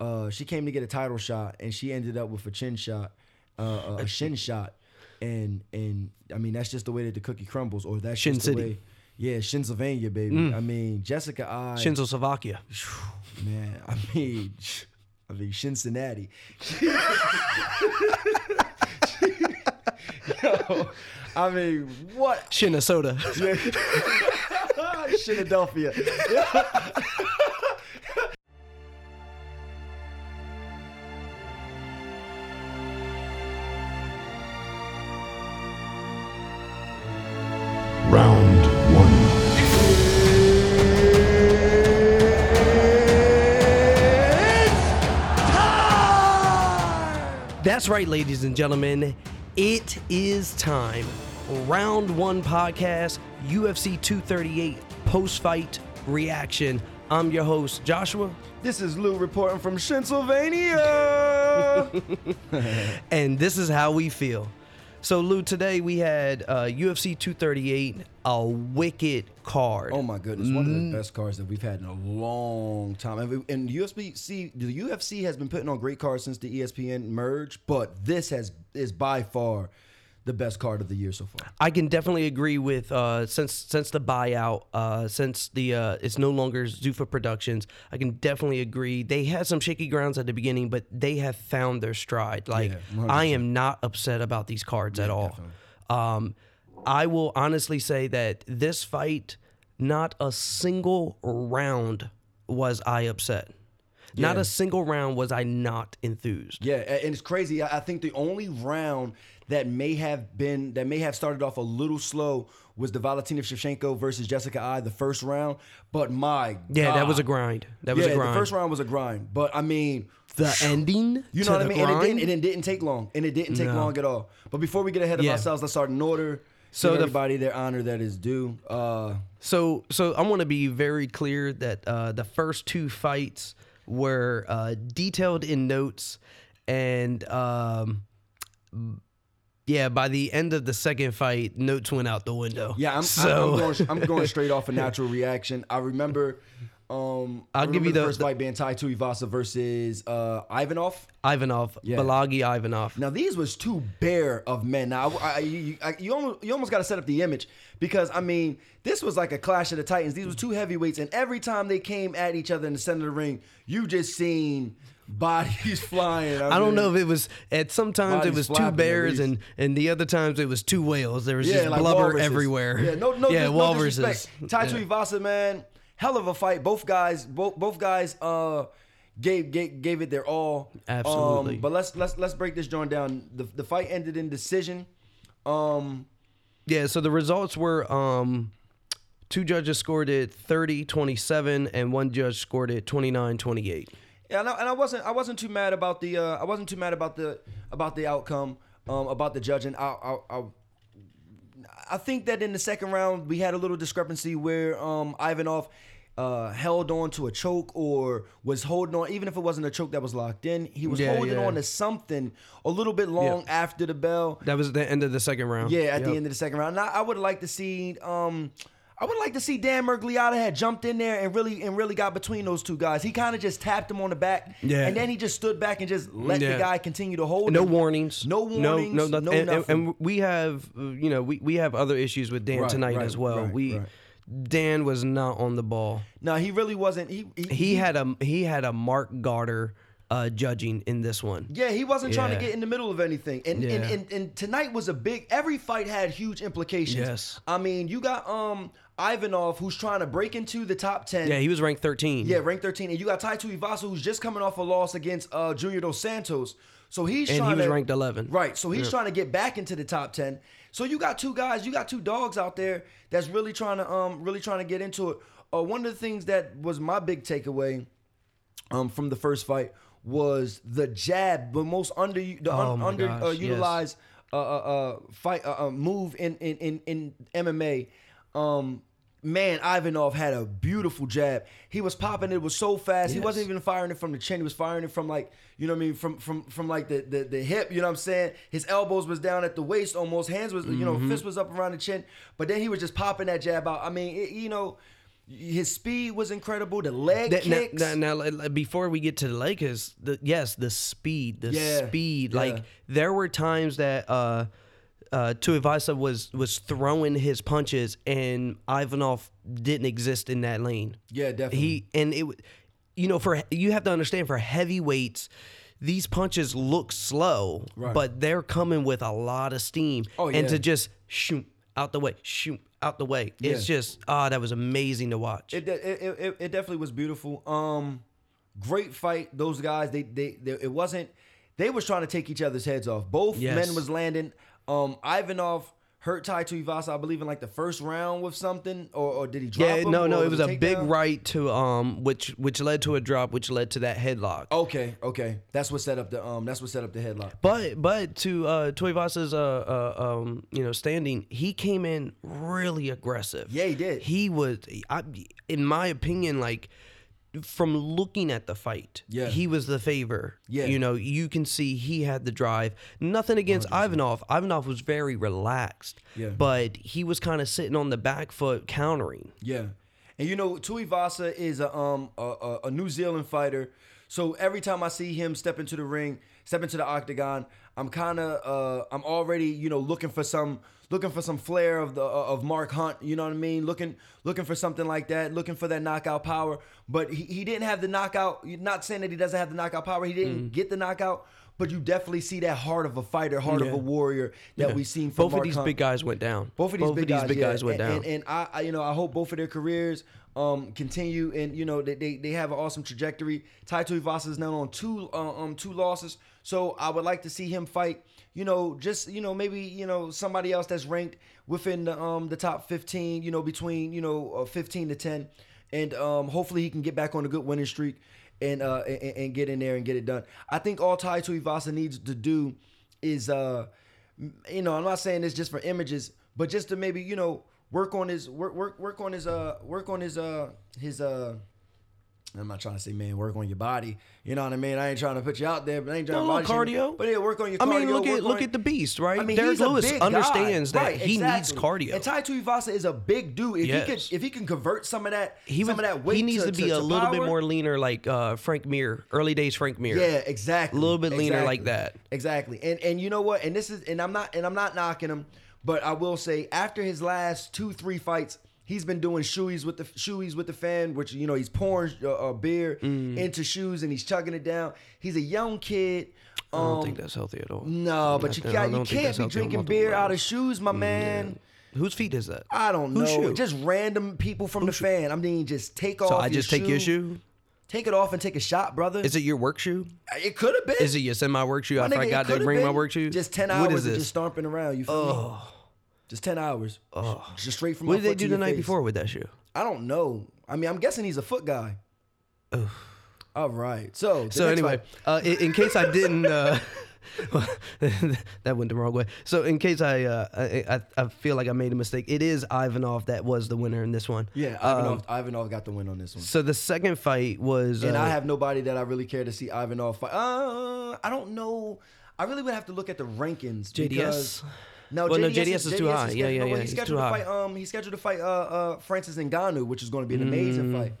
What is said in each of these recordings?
uh, she came to get a title shot, and she ended up with a chin shot, uh, a shin shot, and and I mean that's just the way that the cookie crumbles, or that's Shin just the City. way. Yeah, Shinsylvania, baby. I mean, Jessica I Shinzo Slovakia. man. I mean, I mean, Cincinnati. Yo, I mean, what? Shinnesota. Philadelphia. That's right, ladies and gentlemen. It is time. Round one podcast, UFC 238 post fight reaction. I'm your host, Joshua, This is Lou reporting from Pennsylvania. and this is how we feel. So, Lou, today we had uh, UFC 238, a wicked card. oh my goodness, one of the best cards that we've had in a long time. And, we- and UFC, the UFC has been putting on great cards since the ESPN merge, but this has is by far the best card of the year so far. I can definitely agree with uh, since since the buyout, uh, since the uh, it's no longer Zuffa Productions. I can definitely agree. They had some shaky grounds at the beginning, but they have found their stride. Like Yeah, I am not upset about these cards at all. Um, I will honestly say that this fight, not a single round was I upset. Not Yeah. a single round was I not enthused. Yeah, and it's crazy. I think the only round that may have been that may have started off a little slow was the Valentina Shevchenko versus Jessica Eye, the first round. But my Yeah, that was a grind. That was yeah, a grind. the first round was a grind. But I mean, the ending, you know what I mean. And it, didn't, and it didn't take long, and it didn't take No. long at all. But before we get ahead of Yeah. ourselves, let's start in order. So So the- everybody their honor that is due. Uh, So, so I want to be very clear that uh, the first two fights were uh, detailed in notes, and um, yeah, by the end of the second fight, notes went out the window. yeah, I'm, so I'm, I'm, going, I'm going straight off a natural reaction. I remember. Um, I I'll give you remember the- first the- fight being Tai Tuivasa versus uh, Ivanov. Ivanov, Yeah. Balagi Ivanov. Now these was two bear of men. Now I, I, you, I, you almost you almost got to set up the image because I mean this was like a clash of the titans. These were two heavyweights, and every time they came at each other in the center of the ring, you just seen bodies flying. I don't know if it was at sometimes it was two bears and and the other times it was two whales. There was yeah, just like blubber walruses. everywhere. Yeah, no, no, yeah, no walruses. disrespect. Tai Tuivasa, man, hell of a fight. Both guys, both both guys, uh, gave gave, gave it their all. Absolutely. Um, but let's let's let's break this joint down. The the fight ended in decision. Um. Yeah, so the results were um two judges scored it 30-27 and one judge scored it 29-28. Yeah, and I, and I wasn't I wasn't too mad about the uh, I wasn't too mad about the about the outcome um, about the judging. I, I I I think that in the second round we had a little discrepancy where um, Ivanov uh, held on to a choke or was holding on, even if it wasn't a choke that was locked in, he was Yeah, holding yeah. on to something a little bit long after the bell. That was the end of the second round. Yeah, at the end of the second round. Now, I would like to see. Um, I would like to see Dan Miragliotta had jumped in there and really and really got between those two guys. He kind of just tapped him on the back, Yeah. and then he just stood back and just let Yeah. the guy continue to hold. No him. warnings. No warnings. No, No, no, nothing. and, and, nothing. and we have, uh, you know, we, we have other issues with Dan Right, tonight right, as well. right, we. Dan was not on the ball. No, he really wasn't. He he, He had a he had a Marc Goddard uh, judging in this one. Yeah, he wasn't trying to get in the middle of anything. And, and, Yeah. and and tonight was a big every fight had huge implications. Yes. I mean, you got um Ivanov who's trying to break into the top 10. Yeah, he was ranked 13. Yeah, ranked 13. And you got Tai Tuivasa who's just coming off a loss against uh Junior Dos Santos. So he's And he was to, ranked 11. Right. So he's trying to get back into the top 10. So you got two guys, you got two dogs out there that's really trying to um really trying to get into it. Uh, one of the things that was my big takeaway um, from the first fight was the jab, the most under the Oh un, under gosh, uh, yes. utilized uh, uh, uh, fight uh, uh, move in in in, in MMA. Um, man, Ivanov had a beautiful jab. He was popping it was so fast. He wasn't even firing it from the chin. He was firing it from like you know what I mean from from from like the the, the hip. You know what I'm saying? His elbows was down at the waist almost. Hands was you know Mm-hmm. fist was up around the chin. But then he was just popping that jab out. I mean, it, you know His speed was incredible. The leg That- now, kicks. now, now, like, before we get to the Lakers, the yes, the speed, the Yeah, speed. yeah. Like there were times that uh, uh, Tuivasa was was throwing his punches, and Ivanov didn't exist in that lane. Yeah, definitely. He and it, you know, for you have to understand for heavyweights. These punches look slow, Right. but they're coming with a lot of steam. Oh, And yeah. to just shoot out the way, shoot out the way. It's Yeah. just, ah, that was amazing to watch. It, it, it, it definitely was beautiful. Um, great fight. Those guys, they, they, they, it wasn't. They was trying to take each other's heads off. Both Yes. men was landing. Um, Ivanov hurt Tai Tuivasa, I believe, in like the first round with something, or, or did he drop Yeah, him? no, no, it was a big right to um, which which led to a drop, which led to that headlock. Okay, okay, that's what set up the um, that's what set up the headlock. But but to uh, Tuivasa's uh, uh um you know standing, he came in really aggressive. Yeah, he did. He was, I, in my opinion, like from looking at the fight, Yeah. he was the favor. Yeah. you know, you can see he had the drive. Nothing against Ivanov. Ivanov was very relaxed. Yeah. but he was kind of sitting on the back foot countering. Yeah, and you know Tuivasa is a um a, a, a New Zealand fighter, so every time I see him step into the ring, step into the octagon, I'm kind of uh I'm already you know looking for some looking for some flair of the uh, of Mark Hunt. You know what I mean? Looking looking for something like that, looking for that knockout power. But he, he didn't have the knockout. Not saying that he doesn't have the knockout power. He didn't get the knockout. But you definitely see that heart of a fighter, heart of a warrior that we've seen from Both Mark of these Hunt. big guys went down. Both of these big, guys, yeah. went down. And, and I, I, you know, I hope both of their careers um continue and you know they they, they have an awesome trajectory. Tai Tuivasa is now on two uh, um two losses, so I would like to see him fight. You know, just you know maybe you know somebody else that's ranked within the um the top fifteen. You know, between you know uh, fifteen to ten, and um hopefully he can get back on a good winning streak. And, uh, and and get in there and get it done. I think all Tai Tuivasa needs to do is uh you know, I'm not saying this just for images, but just to maybe, you know, work on his work work work on his uh work on his uh his uh I'm not trying to say man, work on your body. You know what I mean? I ain't trying to put you out there, but I ain't trying No, to body shame you. cardio. But yeah, work on your cardio. I cardio. mean, look at look at the beast, right? I mean, Derrick Lewis big guy. understands that Right, he needs exactly. cardio. And Tai Tuivasa is a big dude. If Yes. he could if he can convert some of that he some of that weight he needs to, be a little bit more leaner, like uh, Frank Mir, early days Frank Mir. Yeah, exactly. A little bit leaner like that. Exactly. And and you know what? And this is and I'm not and I'm not knocking him, but I will say after his last two three fights, he's been doing shoeies with the shoeies with the fan, which you know he's pouring uh, uh, beer Mm. into shoes and he's chugging it down. He's a young kid. I don't Um, think that's healthy at all. no, but I you I can't you can't be drinking beer out of shoes, my man. Whose feet is that? I don't know. Shoe? Just random people from the fan. I mean, just take off. So I your just take your shoe. Take it off and take a shot, brother. Is it your work shoe? it could have been. Is it your semi work shoe? I nigga, forgot to bring my work shoe. Just ten hours of just stomping around. You feel me? Just ten hours. Just straight from. What did they do the night face. before with that shoe? I don't know. I mean, I'm guessing he's a foot guy. All right. So. So anyway, uh, in, in case I didn't, uh, that went the wrong way. So in case I, uh, I, I, I feel like I made a mistake, it is Ivanov that was the winner in this one. yeah, Um, Ivanov, Ivanov got the win on this one. so the second fight was, And uh, I have nobody that I really care to see Ivanov fight. Uh, I don't know. I really would have to look at the rankings. JDS? No, Well, no, JDS, JDS is too high. Yeah, scheduled- yeah, well, yeah, He's he's scheduled to high. fight. Um, he's scheduled to fight uh, uh, Francis Ngannou, which is going to be an amazing fight.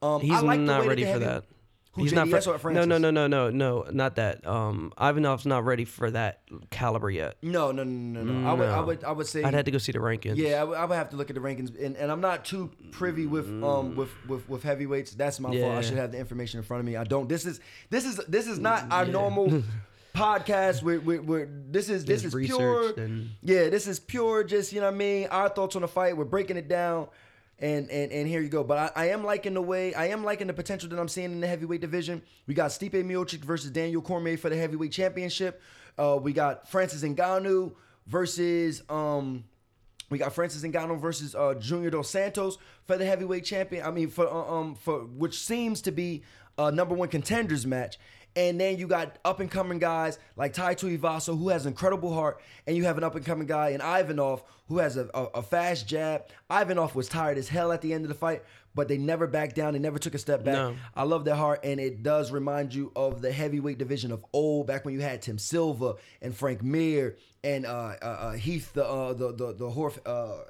Um, Mm. he's like not ready for that. Who, he's JDS not or no, Francis? no, no, no, no, no, not that. Um, Ivanov's not ready for that caliber yet. No, no, no, no, no. I would, I would, I would say. I'd have to go see the rankings. Yeah, I would, I would have to look at the rankings, and, and I'm not too privy with um with with, with heavyweights. That's my fault. I should have the information in front of me. I don't. This is this is this is not our normal podcast. Where, where, where this is this is pure. and- Yeah, this is pure. Just you know what I mean. Our thoughts on the fight. We're breaking it down. And, and and here you go. But I, I am liking the way I am liking the potential that I'm seeing in the heavyweight division. We got Stipe Miocic versus Daniel Cormier for the heavyweight championship. Uh, we got Francis Ngannou versus um we got Francis Ngannou versus uh, Junior Dos Santos for the heavyweight champion. I mean, for uh, um for which seems to be a number one contenders match. And then you got up and coming guys like Tai Tuivasa, who has incredible heart, and you have an up and coming guy in Ivanov, who has a, a, a fast jab. Ivanov was tired as hell at the end of the fight, but they never backed down. They never took a step back. No. I love that heart, and it does remind you of the heavyweight division of old, back when you had Tim Sylvia and Frank Mir and uh, uh, uh, Heath, the uh, the the the Horf. Uh,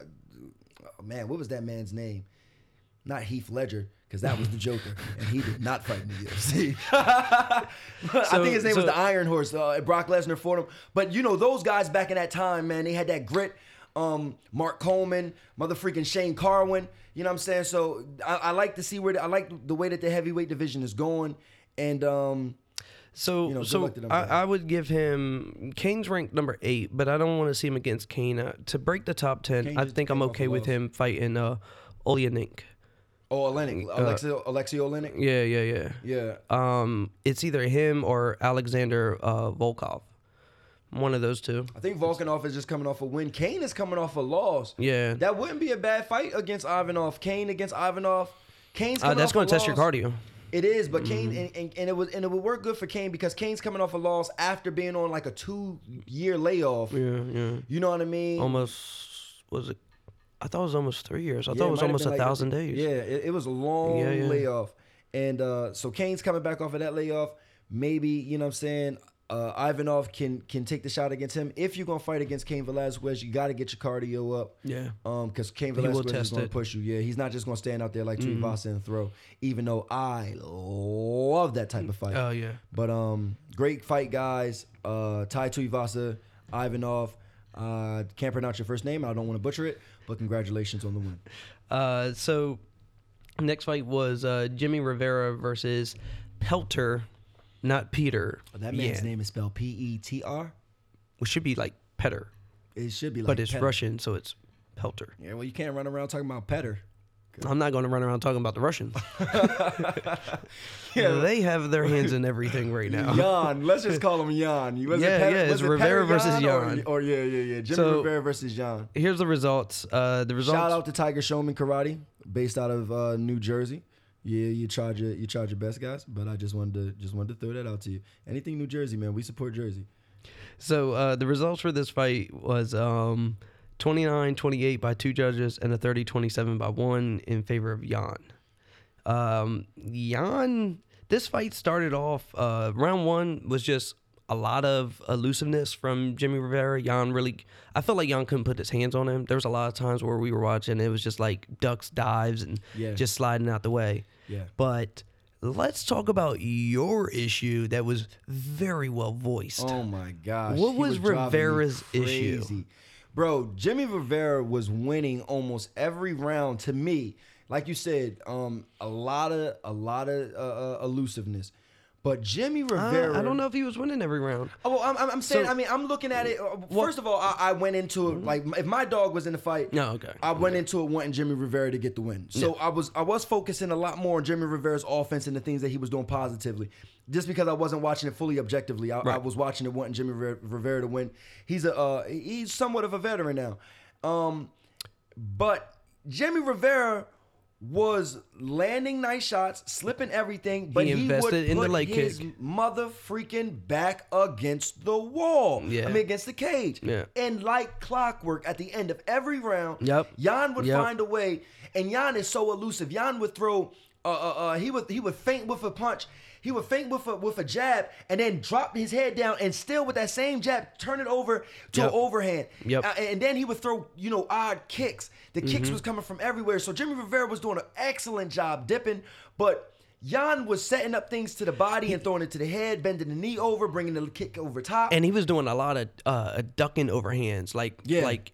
man, what was that man's name? not Heath Ledger, because that was the Joker, and he did not fight in the UFC. I think his name was the Iron Horse. Uh, Brock Lesnar fought him, but you know those guys back in that time, man, they had that grit. Um, Mark Coleman, mother freaking Shane Carwin. You know what I'm saying? So I, I like to see where the, I like the way that the heavyweight division is going, and um, So, You know, so luck to them I. I would give him Cain's ranked number eight, but I don't want to see him against Cain uh, to break the top ten. Cain I think I'm okay with him fighting uh. Oh, Oleinik, Alexi, Alexi Oleinik. Yeah, yeah, yeah. Yeah, Um, it's either him or Alexander uh, Volkov. One of those two. I think Volkanov is just coming off a win. Cain is coming off a loss. Yeah. That wouldn't be a bad fight against Ivanov. Cain against Ivanov. Cain's Uh, coming that's going to test your cardio. It is, but Cain Mm-hmm. and, and, and it was and it would work good for Cain because Cain's coming off a loss after being on like a two year layoff. Yeah, yeah. You know what I mean? Almost was it? I thought it was almost three years. I Yeah, thought it was almost a like thousand days. Yeah, it, it was a long Yeah, yeah. layoff. And uh, so Cain's coming back off of that layoff. Maybe, you know what I'm saying, uh, Ivanov can can take the shot against him. If you're gonna fight against Cain Velasquez, you gotta get your cardio up. Yeah. Um, because Cain He Velasquez is gonna it. push you. Yeah, he's not just gonna stand out there like Mm-hmm. Tuivasa and throw. Even though I love that type of fight. Oh yeah. But um, great fight, guys. Uh, Tai Tuivasa, Ivanov. Uh, can't pronounce your first name. I don't want to butcher it, but congratulations on the win. Uh, so next fight was uh, Jimmy Rivera versus Pelter, not Peter. That man's yeah. name is spelled P E T R. Which should be like Petter, It should be like, but it's Petter. Russian, so it's Pelter. Yeah, well, you can't run around talking about Petter. I'm not going to run around talking about the Russians. yeah, they have their hands in everything right now. Jan, let's just call him Jan. Was Yeah, it Petter, yeah, was it's it Rivera Petter versus Jan or- Or, yeah, yeah, yeah. Jimmy So- Rivera versus Jan. Here's the results. Uh, the results. Shout out to Tiger Schulmann Karate, based out of uh, New Jersey. Yeah, you charge your you charge your best guys, but I just wanted to just wanted to throw that out to you. Anything New Jersey, man, we support Jersey. So uh, the results for this fight was um, 29-28 by two judges and a 30-27 by one in favor of Jan. Um, Jan, this fight started off. Uh, round one was just a lot of elusiveness from Jimmy Rivera. Jan really, I felt like Jan couldn't put his hands on him. There was a lot of times where we were watching, it was just like ducks, dives, and Yeah. just sliding out the way. Yeah. But let's talk about your issue that was very well voiced. Oh my gosh. What was me Rivera's issue? Bro, Jimmy Rivera was winning almost every round to me. Like you said, um, a lot of a lot of uh, uh, elusiveness. But Jimmy I, Rivera, I don't know if he was winning every round. Oh, well, I'm, I'm- I'm saying. So- I mean, I'm looking at it. uh, First of all, I, I went into it like if my dog was in the fight. No, okay. I went into it wanting Jimmy Rivera to get the win. So I was I was focusing a lot more on Jimmy Rivera's offense and the things that he was doing positively. Just because I wasn't watching it fully objectively, I, I was watching it wanting Jimmy Rivera, Rivera to win. He's a uh, he's somewhat of a veteran now, um, but Jimmy Rivera was landing nice shots, slipping everything, but he, would invested in the put leg his kick. mother freaking back against the wall. Yeah. I mean against the cage. Yeah. And like clockwork, at the end of every round, Yep. Jan would Yep. find a way, and Jan is so elusive. Jan would throw, uh, uh, uh, he would he would faint with a punch. He would feint with a with a jab and then drop his head down and still with that same jab turn it over to Yep. an overhand. Yep. Uh, and then he would throw you know odd kicks. The Mm-hmm. kicks was coming from everywhere. So Jimmy Rivera was doing an excellent job dipping, but. Jan was setting up things to the body and throwing it to the head, bending the knee over, bringing the kick over top. And he was doing a lot of uh, ducking overhands, like Yeah. like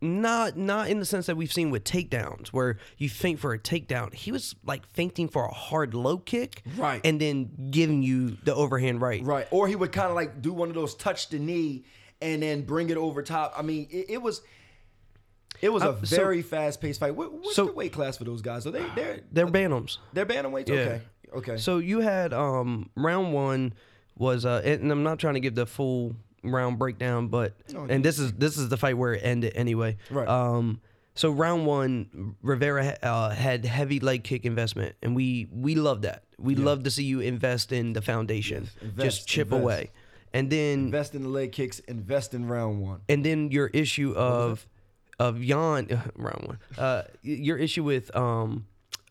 not not in the sense that we've seen with takedowns, where you feint for a takedown. He was like feinting for a hard low kick, Right. and then giving you the overhand right. Right. Or he would kind of like do one of those touch the knee and then bring it over top. I mean, it, it was it was a Uh, so- very fast paced fight. What, what's so- the weight class for those guys? Are they they're They're bantam's. they're bantamweights? Yeah. Okay. Okay. So you had um round one was uh and I'm not trying to give the full round breakdown, but No, and this is this is the fight where it ended anyway. Right. Um so round one, Rivera uh, had heavy leg kick investment, and we we love that. We love to see you invest in the foundation, invest, just chip invest. away, and then invest in the leg kicks, invest in round one. and then your issue of of Jan round one. Uh, your issue with um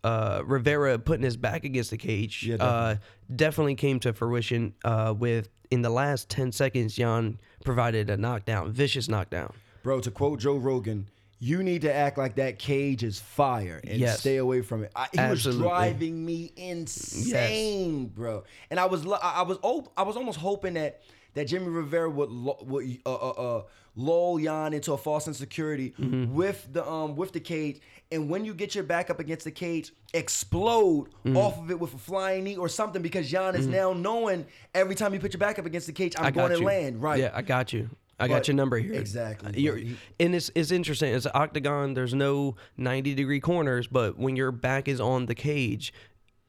uh Rivera putting his back against the cage Yeah, uh definitely came to fruition uh with in the last 10 seconds Jan provided a knockdown, vicious knockdown. Bro, to quote Joe Rogan, You need to act like that cage is fire and Yes. stay away from it. I, he Absolutely. was driving me insane, bro. And I was, I was, I was almost hoping that that Jimmy Rivera would, would uh, uh, uh, lull Jan into a false insecurity Mm-hmm. with the um with the cage. And when you get your back up against the cage, explode Mm-hmm. off of it with a flying knee or something because Jan is now knowing every time you put your back up against the cage, I'm going to land. Right. Yeah, I got you. I But- got your number here. Exactly, You're, and it's it's interesting. It's an octagon. There's no 90 degree corners, but when your back is on the cage,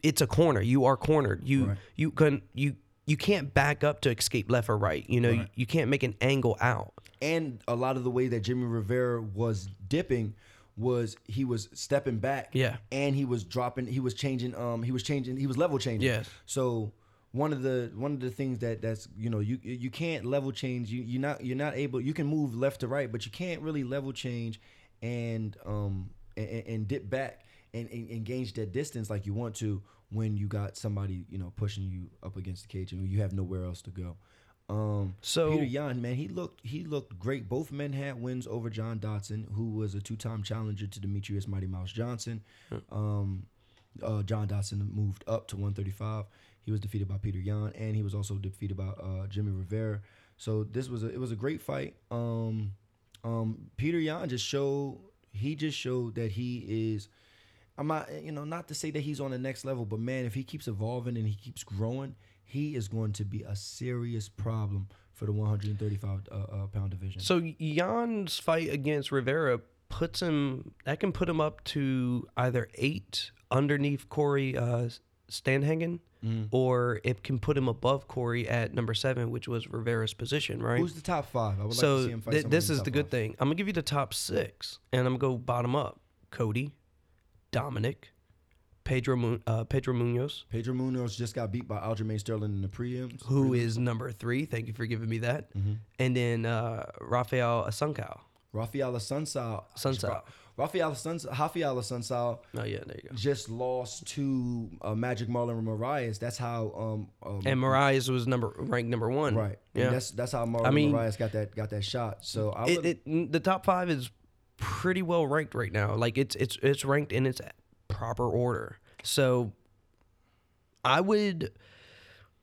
it's a corner. You are cornered. You Right. you can you you can't back up to escape left or right. You know, you, you can't make an angle out. and a lot of the way that Jimmy Rivera was dipping was he was stepping back. Yeah. And he was dropping he was changing um he was changing he was level changing. Yes. So one of the one of the things that that's you know you you can't level change you you're not you're not able you can move left to right but you can't really level change and um and, and- and dip back and, and engage that distance like you want to when you got somebody you know pushing you up against the cage and you have nowhere else to go. Um, So- Peter Yan, man, he looked he looked great. Both men had wins over John Dodson, who was a two time challenger to Demetrious Mighty Mouse Johnson. Um, uh, John Dodson moved up to 135. He was defeated by Peter Yan, and he was also defeated by uh, Jimmy Rivera. So this was a it was a great fight. Um, um, Peter Yan just showed he just showed that he is. I'm not, you know, not to say that he's on the next level, but man, if he keeps evolving and he keeps growing, he is going to be a serious problem for the 135 uh, uh, pound division. So Jan's fight against Rivera puts him that can put him up to either eight underneath Cory uh, Sandhagen, Mm-hmm. or it can put him above Cory at number seven, which was Rivera's position, right? Who's the top five? I would so like to see him fight. th- this is top the good five. thing. I'm gonna give you the top six, and I'm gonna go bottom up. Cody, Dominic, Pedro uh, Pedro Munhoz, Pedro Munhoz just got beat by Aljamain Sterling in the prelims. who is number three. Thank you for giving me that. Mm-hmm. And then uh, Rafael Asuncao. Rafael. Sunsao. Rafael. Rafael Sunsao Oh yeah, there you go. just lost to uh, Magic Marlon Moraes. That's how. Um, um, And Moraes was number ranked number one. right. Yeah. And that's that's how Marlon I mean- Moraes got that got that shot. So I it, it, the top five is pretty well ranked right now. Like it's it's it's ranked in its proper order. So I would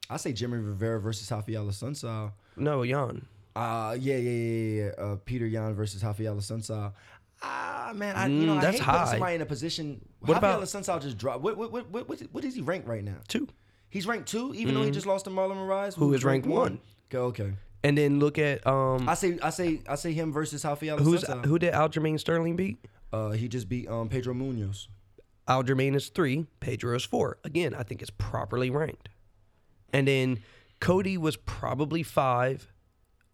I say Jimmy Rivera versus Rafael Sunsao. no Jan. Uh yeah, yeah, yeah, yeah. Uh, Peter Yan versus Rafael Sunsao. Ah man, I you know Mm, I that's hate putting high. somebody in a position. What Rafael about- Sunsao just dropped? What what what what, what, what is he ranked right now? Two. He's ranked two, even though he just lost to Marlon Mm-hmm. Who was is ranked one. Okay, okay. And then look at um I say I say I say him versus Rafael who's Sunsao. who did Aljamain Sterling beat? Uh, he just beat um Pedro Munhoz. Aljamain is three, Pedro is four. Again, I think it's properly ranked. And then Cody was probably five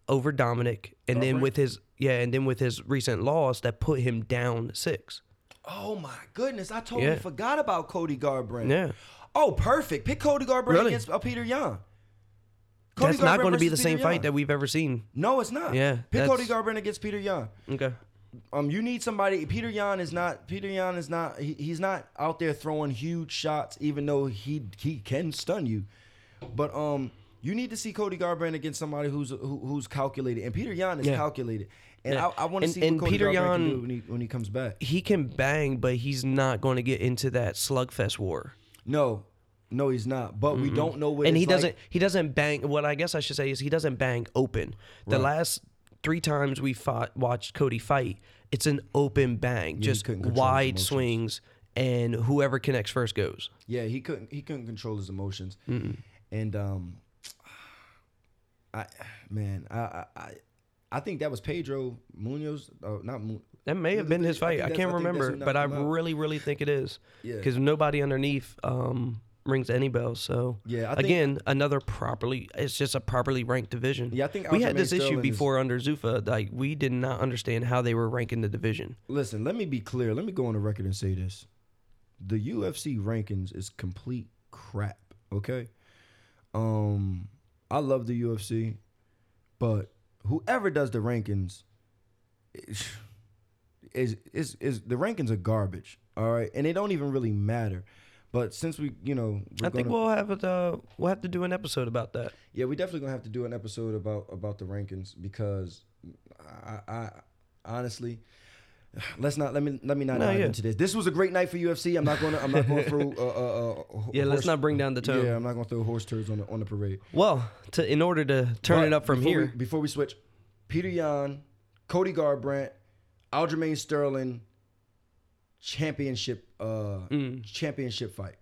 over Dominic, and then Alright. with his yeah, and then with his recent loss, that put him down six. Oh my goodness, I totally Yeah. forgot about Cody Garbrandt. Yeah. Oh, perfect. Pick Cody Garbrandt Really? against uh, Peter Young. That's not going to be the same Peter fight that we've ever seen. No, it's not. Yeah, Pick Cody that's- Garbrandt against Peter Young. Okay. Um, you need somebody. Peter Yan is not. Peter Yan is not. He, he's not out there throwing huge shots, even though he he can stun you. But um, you need to see Cody Garbrandt against somebody who's who, who's calculated, and Peter Yan is Yeah. calculated. And Yeah. I, I want to And- see and what Cody Peter Garbrandt can Yan- do when he when he comes back. He can bang, but he's not going to get into that slugfest war. No, no, he's not. But we don't know what. and he doesn't he doesn't bang what i guess i should say is he doesn't bang open the Right. last three times we fought watched cody fight it's an open bang just couldn't control his wide emotions. swings and whoever connects first goes Yeah, he couldn't. He couldn't control his emotions. And um, I man, I I I- I think that was Pedro Munhoz. Uh, not Mu- that may have been his think- fight i, that's- can't I think that's remember who knocked but i him out. really really think it is Yeah. because nobody underneath um rings any bells so Yeah, I think- again another properly it's just a properly ranked division Yeah, I think we had this issue Sterling is- before under Zuffa like we did not understand how they were ranking the division Listen, let me be clear. Let me go on the record and say this: the UFC rankings is complete crap. Okay. Um, I love the UFC, but whoever does the rankings is is is, is the rankings are garbage. All right, and they don't even really matter. But since we, you know, we're I think gonna- we'll have it. Uh, we'll have to do an episode about that. Yeah, we definitely gonna have to do an episode about about the rankings because I, I honestly, let's not let me let me not No, dive yeah. into this. This was a great night for UFC. I'm not going to I'm not going throw uh, uh, uh, Yeah, let's not bring down the tone. Yeah, I'm not going to throw horse turds on the on the parade. Well, to in order to turn But it up from before here, we, before we switch, Peter Yan, Cody Garbrandt, Aljamain Sterling, championship uh championship fight.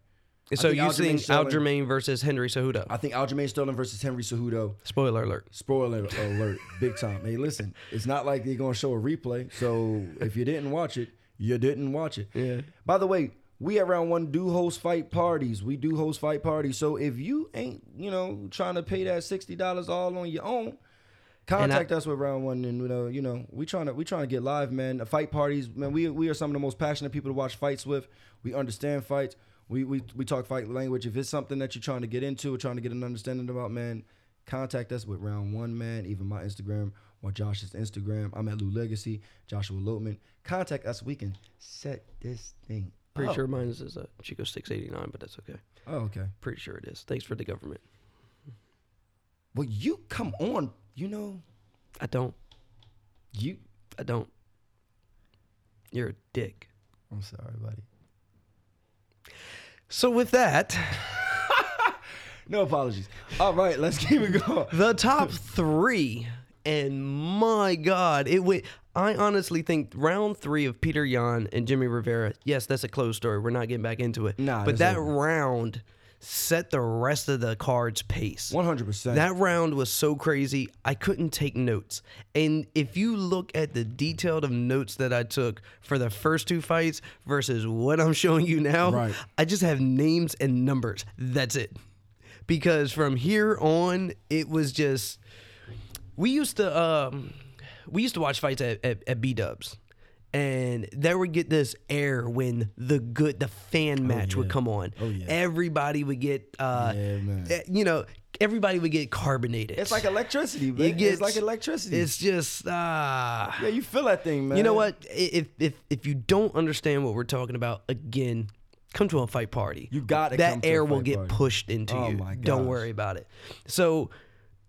So think you Aljamain think Sterling- Aljamain versus Henry Cejudo? I think Aljamain Sterling versus Henry Cejudo. Spoiler alert. Spoiler alert, big time. Hey, listen, it's not like they're gonna show a replay. So if you didn't watch it, you didn't watch it. Yeah. By the way, we at Round One do host fight parties. We do host fight parties. So if you ain't, you know, trying to pay that sixty dollars all on your own, contact us with Round One, and you know, you know, we trying to we trying to get live, man. The fight parties, man. We we are some of the most passionate people to watch fights with. We understand fights. We we we talk fight language. If it's something that you're trying to get into or trying to get an understanding about, man, contact us with Round One, man. Even my Instagram or Josh's Instagram. I'm at Lou Legacy, Joshua Loatman. Contact us. We can set this thing. Pretty up. sure mine is a Chico 689, but that's okay. Oh, okay. Pretty sure it is. Thanks for the government. Well, you come on. You know, I don't. you. I don't. You're a dick. I'm sorry, buddy. So with that, No apologies. All right, let's keep it going. the top three, and my God, it went. I honestly think round three of Peter Yan and Jimmy Rivera. Yes, that's a closed story. We're not getting back into it. Nah, but that round set the rest of the cards pace. 100%. That round was so crazy, I couldn't take notes. And if you look at the detailed of notes that I took for the first two fights versus what I'm showing you now, Right. I just have names and numbers. That's it. Because from here on, it was just we used to um we used to watch fights at, at, at B Dubs. And there would get this air when the good the fan match would yeah. come on. Oh, yeah. Everybody would get uh Yeah, eh, you know, everybody would get carbonated. it's like electricity, man. You get- it's like electricity. It's just ah yeah, you feel that thing, man. you know what? If if if you don't understand what we're talking about, again, come to a fight party. You gotta that come to a air will get party. pushed into Oh you. Don't worry about it. So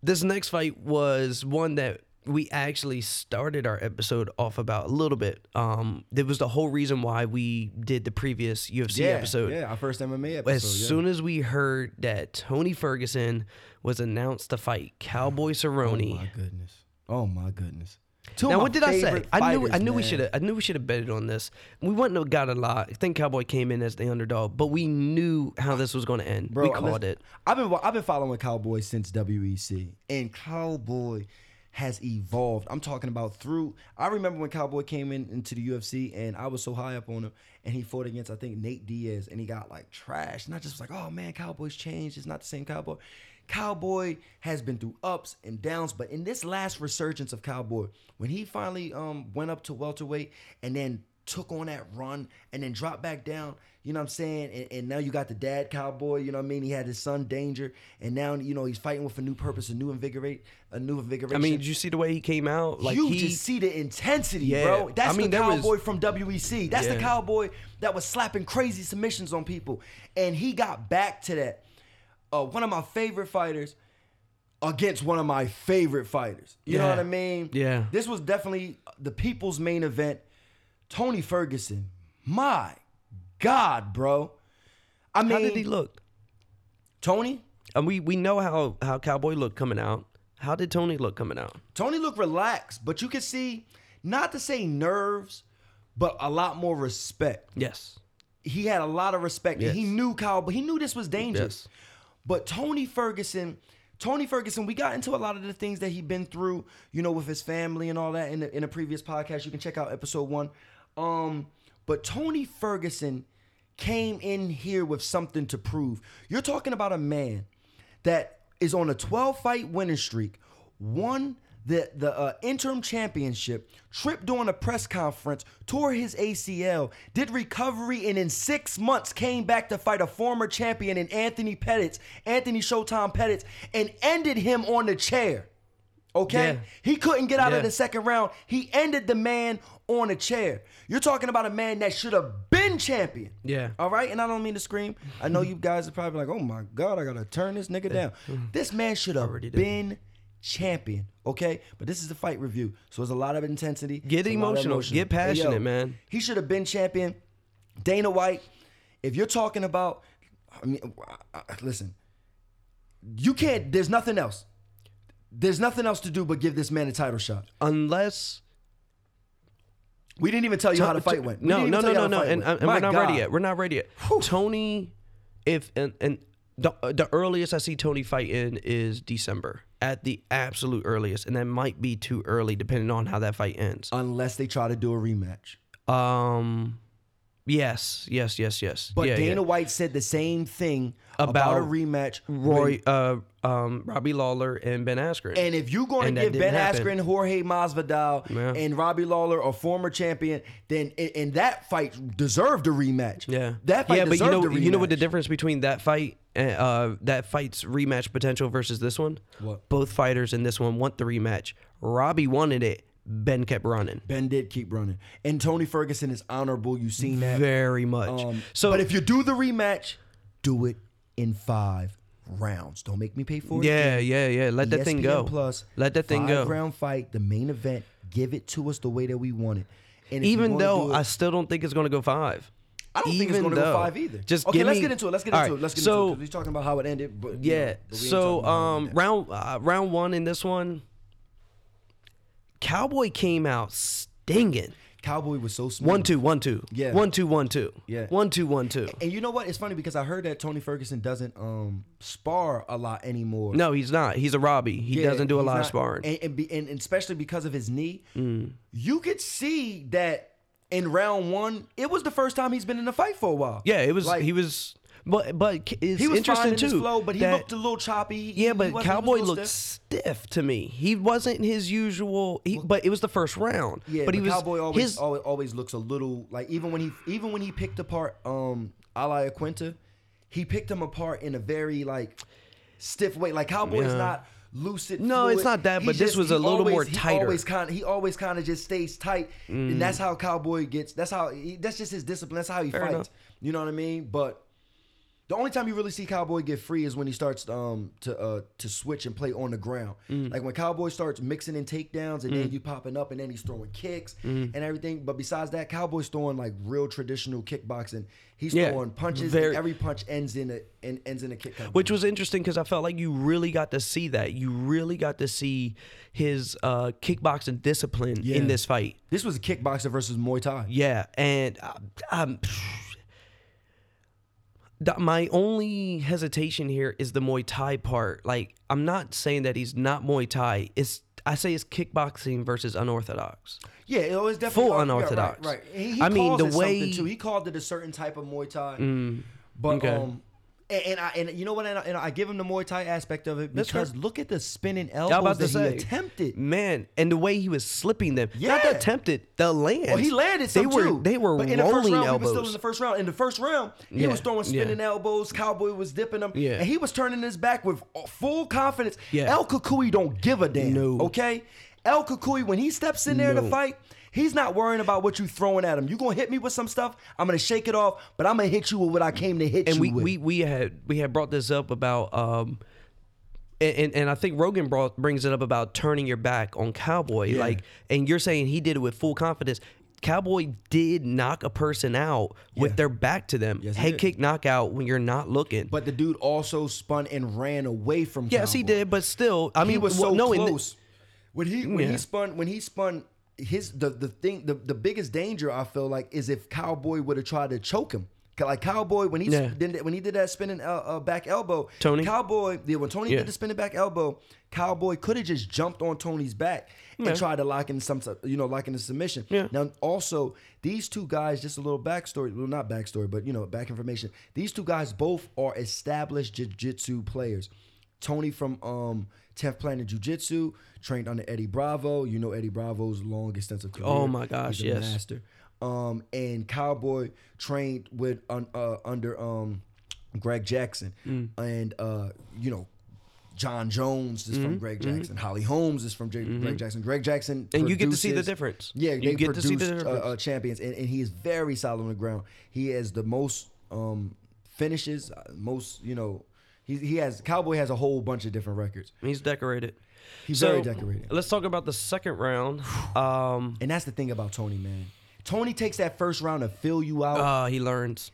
this next fight was one that we actually started our episode off about a little bit. Um, that was the whole reason why we did the previous UFC Yeah, episode. Yeah, our first MMA episode. As yeah. soon as we heard that Tony Ferguson was announced to fight Cowboy Cerrone, Oh my goodness. Oh my goodness. Two now what did I say? I knew I knew we should have I knew we should have betted on this. We wouldn't have got a lot. I think Cowboy came in as the underdog, but we knew how this was going to end. Bro, we called it. I've been I've been following Cowboy since WEC, and Cowboy has evolved. I'm talking about through. I remember when Cowboy came in into the UFC, and I was so high up on him, and he fought against I think Nate Diaz, and he got like trashed. And I just was like, oh man, Cowboy's changed. It's not the same Cowboy. Cowboy has been through ups and downs, but in this last resurgence of Cowboy, when he finally um, went up to welterweight and then took on that run and then dropped back down, you know what I'm saying? And, and now you got the dad cowboy, you know what I mean? He had his son Danger, and now you know he's fighting with a new purpose, a new invigorate, a new invigoration. I mean, did you see the way he came out? Like you he just see the intensity, Yeah. bro. That's I mean, the there was- cowboy from WEC. That's the cowboy that was slapping crazy submissions on people, and he got back to that. Uh, one of my favorite fighters against one of my favorite fighters. You know what I mean? Yeah. This was definitely the people's main event. Tony Ferguson, my God, bro. I mean, how did he look? Tony. And we we know how how Cowboy looked coming out. How did Tony look coming out? Tony looked relaxed, but you could see, not to say nerves, but a lot more respect. Yes. He had a lot of respect. and he knew but he knew this was dangerous. Yes. But Tony Ferguson, Tony Ferguson, we got into a lot of the things that he'd been through, you know, with his family and all that in the, in a previous podcast. You can check out episode one. Um, but Tony Ferguson came in here with something to prove. You're talking about a man that is on a 12 fight winning streak, won the the uh, interim championship, tripped during a press conference, tore his ACL, did recovery, and in six months came back to fight a former champion in Anthony Pettis, Anthony Showtime Pettis, and ended him on the chair. Okay, Yeah. he couldn't get out Yeah. of the second round. He ended the man on a chair. You're talking about a man that should have been champion. Yeah. All right, and I don't mean to scream. I know you guys are probably like, "Oh my God, I gotta turn this nigga down." Mm-hmm. This man should have did. been champion. Okay, but this is the fight review, so there's a lot of intensity. Get it's a lot of emotional. Get passionate, man. He should have been champion. Dana White. If you're talking about, I mean, listen, you can't. There's nothing else. There's nothing else to do but give this man a title shot. Unless We didn't even tell you how the fight went. We No, no, no, no, no. And, and we're not God. ready yet. We're not ready yet. Tony, if and and the the earliest I see Tony fight in is December at the absolute earliest, and that might be too early depending on how that fight ends. Unless they try to do a rematch. Um, yes, yes, yes, yes. But yeah, Dana yeah. White said the same thing about, a rematch. Roy, uh, um, Robbie Lawler and Ben Askren. And if you're going to give Ben happen. Askren, Jorge Masvidal, Yeah. and Robbie Lawler a former champion, then and and that fight deserved a rematch. Yeah, that fight yeah, but you know, you know what the difference between that fight, and, uh, that fight's rematch potential versus this one? What? Both fighters in this one want the rematch. Robbie wanted it. Ben kept running. Ben did keep running, and Tony Ferguson is honorable. You've seen that? Very much. Um, so, but if you do the rematch, do it in five rounds. Don't make me pay for it. yeah, yeah, yeah. Let that thing go. Plus, Let that thing go. Five round fight, the main event. Give it to us the way that we want it. And Even though it- I still don't think it's going to go five. I don't think it's going to go five either. Just okay, let's me- get into it. Let's get into right, it. Let's get so- into it. He's talking about how it ended. But, Yeah. know, but so talking about how it um, round uh, round one in this one, Cowboy came out stinging. Cowboy was so smooth. One two one two. Yeah. One two one two. Yeah. One two one two. And you know what? It's funny because I heard that Tony Ferguson doesn't um spar a lot anymore. No, he's not. He's a Robbie. He Yeah, doesn't do a lot of sparring. and, and, be, and and especially because of his knee. Mm. You could see that in round one, it was the first time he's been in a fight for a while. yeah, it was. Like, he was. But but it's he was interesting fine in too. his flow, but he that- looked a little choppy. Yeah, but wasn't- he was a Cowboy looked stiff. stiff. to me. He wasn't his usual. He, but it was the first round. Yeah, but he was. Cowboy always, his, always always looks a little like even when he even when he picked apart um Al Iaquinta, he picked him apart in a very like stiff way. Like Cowboy's Yeah. not lucid. No, it's not that, He but this was a little more always- he. Always kind he always kind of just stays tight, and Mm. that's how Cowboy gets. That's how he, that's just his discipline. That's how he Fair fights. enough. You know what I mean? But the only time you really see Cowboy get free is when he starts um to uh to switch and play on the ground. Mm. Like when Cowboy starts mixing in takedowns and then you popping up and then he's throwing kicks Mm. and everything. But besides that, Cowboy's throwing like real traditional kickboxing. He's Yeah, throwing punches. very- and every punch ends in a and ends in a kick. which was interesting because I felt like you really got to see that. You really got to see his uh, kickboxing discipline Yeah. in this fight. this was a kickboxer versus Muay Thai. Yeah, and uh, um, my only hesitation here is the Muay Thai part. Like, I'm not saying that he's not Muay Thai. It's I say it's kickboxing versus unorthodox. Yeah, it was definitely Full yeah, unorthodox. Right, right. He, he I mean, the way- Mm, too. he called it a certain type of Muay Thai. but okay. um, and, and I and you know what? And I, and I give him the Muay Thai aspect of it That's because look at the spinning elbows that say, he attempted. man, and the way he was slipping them. Not Yeah. the attempted, the land. Well, he landed some they were, too. They were but in the first rolling round, elbows. We were still in the first round. In the first round, he Yeah, was throwing spinning yeah. elbows. Cowboy was dipping them. Yeah. and he was turning his back with full confidence. Yeah. El Cucuy don't give a damn. No. Okay, El Cucuy when he steps in there to fight. He's not worrying about what you throwing at him. You gonna hit me with some stuff? I'm gonna shake it off, but I'm gonna hit you with what I came to hit and you we, with. we we had we had brought this up about um and, and, I think Rogan brought brings it up about turning your back on Cowboy. Yeah. Like and you're saying he did it with full confidence. Cowboy did knock a person out with their back to them. Yes, Head kick knockout when you're not looking. but the dude also spun and ran away from. Him. Yes, he did, but still, I mean, he was well, so no, the- close. when he when Yeah. he spun when he spun his the the thing the, the biggest danger I feel like is if Cowboy would have tried to choke him. Like Cowboy when he Yeah. did when he did that spinning uh, uh, back elbow, Tony? Cowboy yeah when Tony Yeah. did the spinning back elbow, Cowboy could have just jumped on Tony's back and tried to lock in some you know lock in the submission. Yeah. Now also these two guys just a little backstory well not backstory but you know back information. These two guys both are established jiu-jitsu players. Tony from um 10th Planet Jiu Jitsu, trained under Eddie Bravo. You know Eddie Bravo's long extensive career. Oh my gosh, He's a yes. master. Um, and Cowboy trained with uh, under um Greg Jackson, Mm. and uh, you know. Jon Jones is Mm-hmm. from Greg Jackson. Holly Holmes is from J- Greg Jackson. Greg Jackson, And you get to see the difference. Yeah, You they get to see the produced, uh, uh, champions, and, and he is very solid on the ground. He has the most um, finishes, uh, most you know, He he has Cowboy has a whole bunch of different records. He's decorated. He's So, very decorated. Let's talk about the second round. Um, And that's the thing about Tony, man. Tony takes that first round to fill you out, uh, he learns.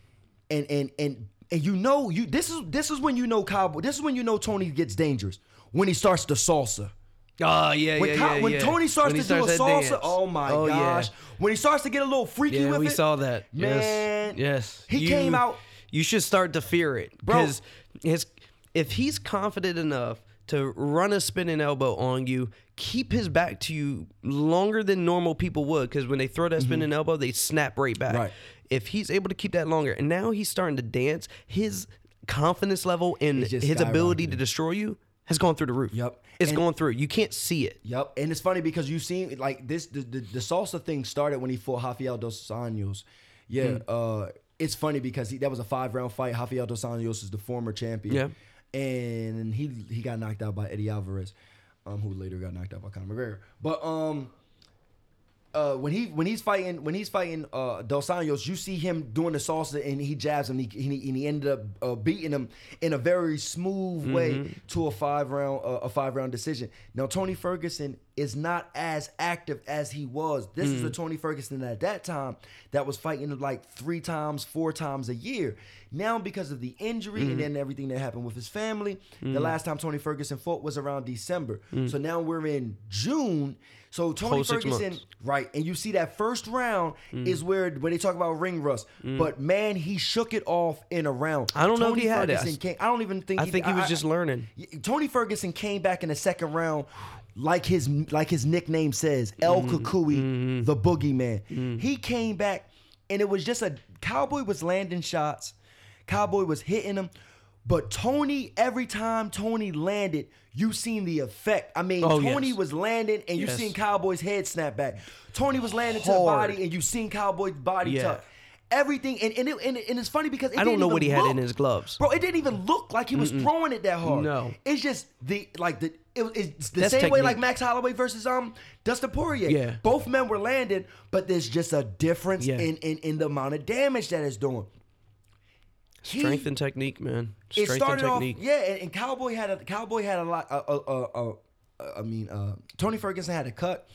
and and and and you know you this is this is when you know Cowboy. This is when you know Tony gets dangerous when he starts the salsa. Oh yeah, When, yeah, Cow- yeah, when yeah. Tony starts When to he do a salsa, dance. oh my Oh, gosh! Yeah. When he starts to get a little freaky Yeah, with we it, saw that. Man, yes, yes. he You- came out- You should start to fear it Bro. because his if he's confident enough to run a spinning elbow on you, keep his back to you longer than normal people would. Because when they throw that spinning elbow, they snap right back. Mm-hmm. Right. If he's able to keep that longer, and now he's starting to dance, his confidence level and his ability to destroy you has gone through the roof. Yep. It's And- going through. You can't see it. Yep, and it's funny because you've seen like this the, the, the salsa thing started when he fought Rafael dos Anjos. Yeah, Hmm. uh, it's funny because he, that was a five round fight. Rafael dos Anjos is the former champion. Yeah. And he he got knocked out by Eddie Alvarez, um, who later got knocked out by Conor McGregor. But um, uh, when he when he's fighting when he's fighting uh, Dos Anjos, you see him doing the salsa and he jabs him. And he, and he, and he ended up uh, beating him in a very smooth way to a five round uh, a five round decision. Now Tony Ferguson is not as active as he was. This is the hmm. Tony Ferguson at that time that was fighting like three times, four times a year. Now because of the injury and hmm. then everything that happened with his family, the hmm. last time Tony Ferguson fought was around December. So now we're in June. So Tony Whole Ferguson. Right, and you see that first round Mm. is where when they talk about ring rust, but man, he shook it off in a round. I don't know if Tony he had. Ferguson Came, I don't even think. I think he was just learning. Tony Ferguson came back in the second round, like his like his nickname says, El Mm-hmm. Cucuy, the Boogeyman. He came back, and it was just a Cowboy was landing shots, Cowboy was hitting them. But Tony, every time Tony landed, you seen the effect. I mean, Oh, Tony yes. was landing and you Yes. seen Cowboy's head snap back. Tony was landing to the body and you seen Cowboy's body Yeah. tuck. Everything and and, it, and, and it's funny because it I don't know what he had in his gloves. bro. It didn't even look like he was throwing it that hard. No. it's just the like the it, was- it's the That's same way like. Max Holloway versus um Dustin Poirier. Yeah. both men were landing, but there's just a difference Yeah. in, in in the amount of damage that it's doing. He- Strength and technique, man. it Strength and started off, technique. yeah, and, and Cowboy had a Cowboy had a lot. Uh, uh, uh, uh, uh, I mean, uh, Tony Ferguson had a cut.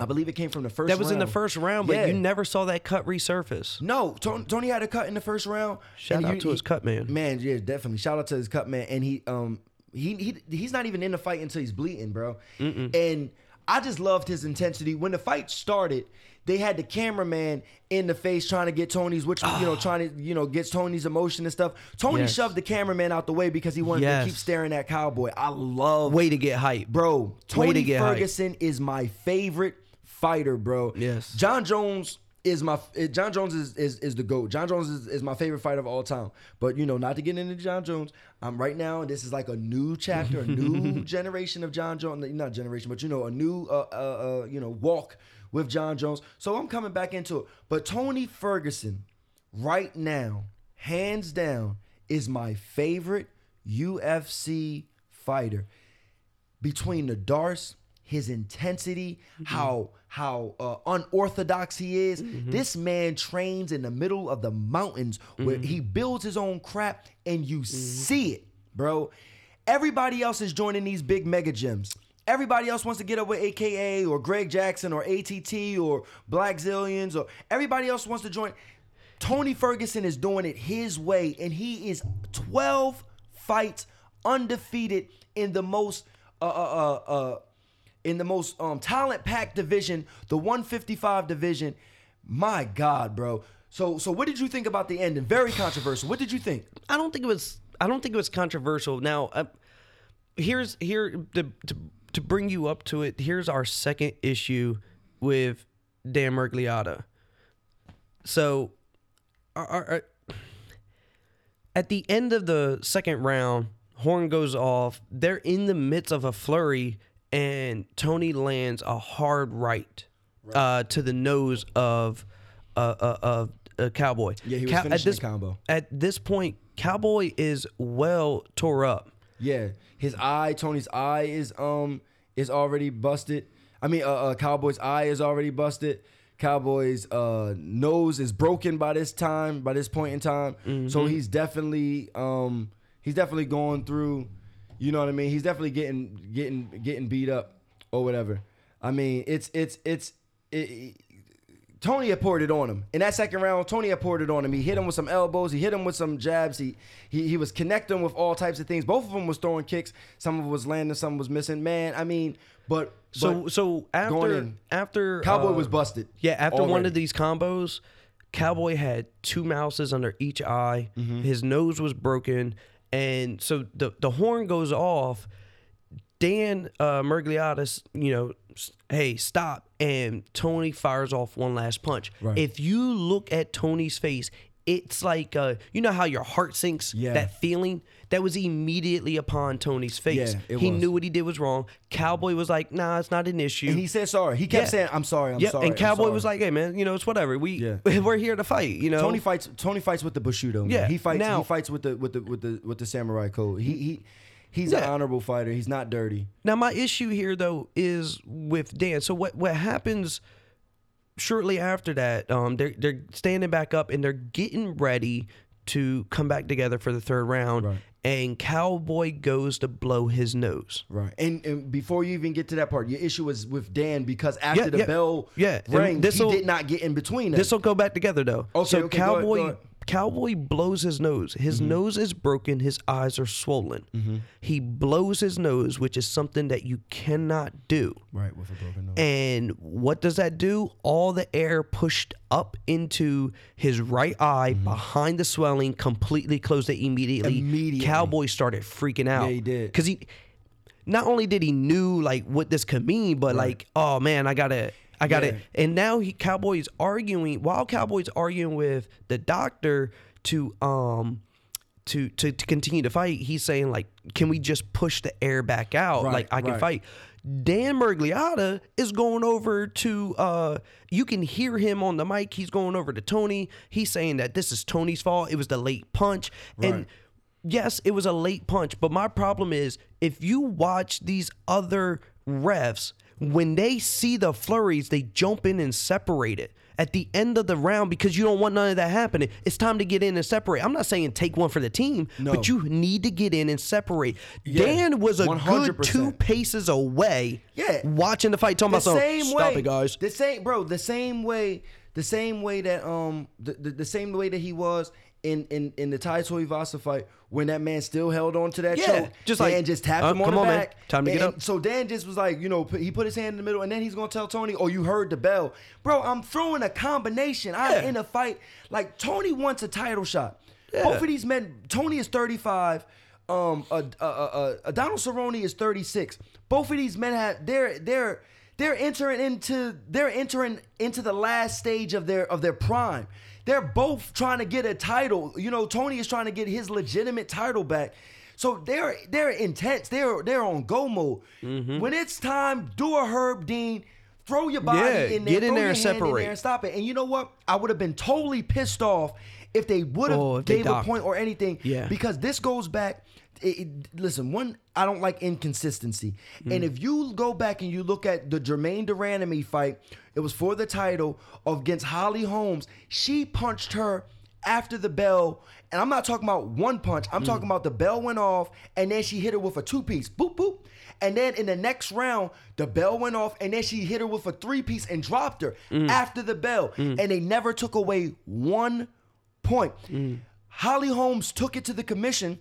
I believe it came from the first. That was in the round. first round, but Yeah. you never saw that cut resurface. No, Tony, Tony had a cut in the first round. Shout and out you- to his cut man. Man, yeah, definitely. Shout out to his cut man, and he um he he he's not even in the fight until he's bleeding, bro. And I just loved his intensity when the fight started. They had the cameraman in the face trying to get Tony's, which you know, ah. trying to you know get Tony's emotion and stuff. Tony Yes. shoved the cameraman out the way because he wanted Yes. to keep staring at Cowboy. I love Way to get hype. bro. Way Tony to get hype. Ferguson is my favorite fighter, bro. Yes. Jon Jones is my Jon Jones is is, is the goat. Jon Jones is, is my favorite fighter of all time. But you know, not to get into Jon Jones, I'm right now. This is like a new chapter, a new generation of Jon Jones. Not generation, but you know, a new uh, uh, uh you know walk with Jon Jones. So I'm coming back into it. But Tony Ferguson, right now, hands down, is my favorite UFC fighter between the darts, his intensity, how how uh, unorthodox he is. This man trains in the middle of the mountains where he builds his own crap, and you see it, bro. Everybody else is joining these big mega gyms. Everybody else wants to get up with AKA or Greg Jackson or ATT or Blackzilians or everybody else wants to join. Tony Ferguson is doing it his way, and he is 12 fights undefeated in the most uh uh uh, uh in the most um talent packed division, the 155 division. My God, bro. So so what did you think about the ending? Very controversial. What did you think? I don't think it was. I don't think it was controversial. Now, uh, here's here to, to to bring you up to it. Here's our second issue with Dan Miragliotta. So, our, our- at the end of the second round, horn goes off. They're in the midst of a flurry, and Tony lands a hard right, Uh, to the nose of uh, uh, of a cowboy. Yeah, he was Cow- finishing at this, the combo. At this point, Cowboy is well tore up. Yeah, his eye, Tony's eye is um is already busted. I mean, uh, uh Cowboy's eye is already busted. Cowboy's uh nose is broken by this time, by this point in time. So he's definitely um He's definitely going through. You know what I mean? He's definitely getting getting getting beat up or whatever. I mean, it's it's it's. It, Tony had poured it on him in that second round. Tony had poured it on him. He hit him with some elbows. He hit him with some jabs. He he, he was connecting with all types of things. Both of them was throwing kicks. Some of it was landing. Some was missing. Man, I mean, but, So but so after in. after Cowboy uh, was busted. Yeah, after one of these combos, Cowboy had two mouses under each eye. Mm-hmm. His nose was broken, and so the the horn goes off. Dan uh, Mergliatis, you know, hey, stop, and Tony fires off one last punch. Right. If you look at Tony's face, it's like uh, you know how your heart sinks. Yeah. That feeling that was immediately upon Tony's face. Yeah, he was. knew what he did was wrong. Cowboy was like, "Nah, it's not an issue." And he said sorry. He kept Yeah. saying, "I'm sorry. I'm yeah, sorry." and Cowboy sorry." was like, "Hey, man, you know it's whatever. We Yeah. we're here to fight. You know, Tony fights. Tony fights with the Bushido. Man. Yeah, he fights. now- he fights with the with the with the with the samurai code. He he he's an honorable fighter. He's not dirty. Now my issue here though is with Dan. So what what happens shortly after that? Um, they're they're standing back up and they're getting ready to come back together for the third round. Right. And Cowboy goes to blow his nose. Right. And, and before you even get to that part, your issue was with Dan because after Yeah, the yeah, bell yeah. Rang, he did not get in between. This will go back together though. Okay, so okay, go ahead, Cowboy go ahead. Cowboy blows his nose. His Mm-hmm. nose is broken. His eyes are swollen. He blows his nose, which is something that you cannot do. right with a broken nose. And what does that do? All the air pushed up into his right eye Mm-hmm. behind the swelling, completely closed it immediately. Immediately. Cowboy started freaking out. Yeah, he did. Because he not only did he knew like what this could mean, but like, oh man, I gotta I got Yeah. it. And now he Cowboy's arguing while Cowboy's arguing with the doctor to um to, to to continue to fight, he's saying like, can we just push the air back out? Right, like I can right. fight. Dan Miragliotta is going over to uh you can hear him on the mic. He's going over to Tony. He's saying that this is Tony's fault. It was the late punch. And yes, it was a late punch, but my problem is if you watch these other refs, when they see the flurries, they jump in and separate it at the end of the round because you don't want none of that happening. It's time to get in and separate. I'm not saying take one for the team, No. but you need to get in and separate. Yeah, Dan was a good 100%. two paces away. Yeah. watching the fight, talking the about something. same Stop it, guys. The same, bro. The same way. The same way that um the, the, the same way that he was in in in the Tai Tuivasa fight when that man still held on to that Yeah, choke. just Dan like, just tapped uh, him on come the on, man. Time to get up. So Dan just was like, you know, put, he put his hand in the middle, and then he's gonna tell Tony, "Oh, you heard the bell, bro. I'm throwing a combination. I'm in a fight. Like Tony wants a title shot. Both of these men. Tony is 35. Um, uh, uh, uh, uh, Donald Cerrone is 36. Both of these men have they're they're they're entering into they're entering into the last stage of their of their prime. They're both trying to get a title. You know, Tony is trying to get his legitimate title back. So they're they're intense. They're they're on go mode. Mm-hmm. When it's time, do a Herb Dean. Throw your body Yeah, in there. get in there and hand in separate. there and stop it. And you know what? I would have been totally pissed off if they would have Oh, gave a point or anything. Yeah. Because this goes back. It, it- listen, one, I don't like inconsistency. Mm. And if you go back and you look at the Germaine de Randamie fight, it was for the title of against Holly Holmes. She punched her after the bell. And I'm not talking about one punch. Mm. I'm talking about the bell went off and then she hit her with a two piece. Boop, boop. And then in the next round, the bell went off and then she hit her with a three piece and dropped her Mm. after the bell. And they never took away one point. Mm. Holly Holmes took it to the commission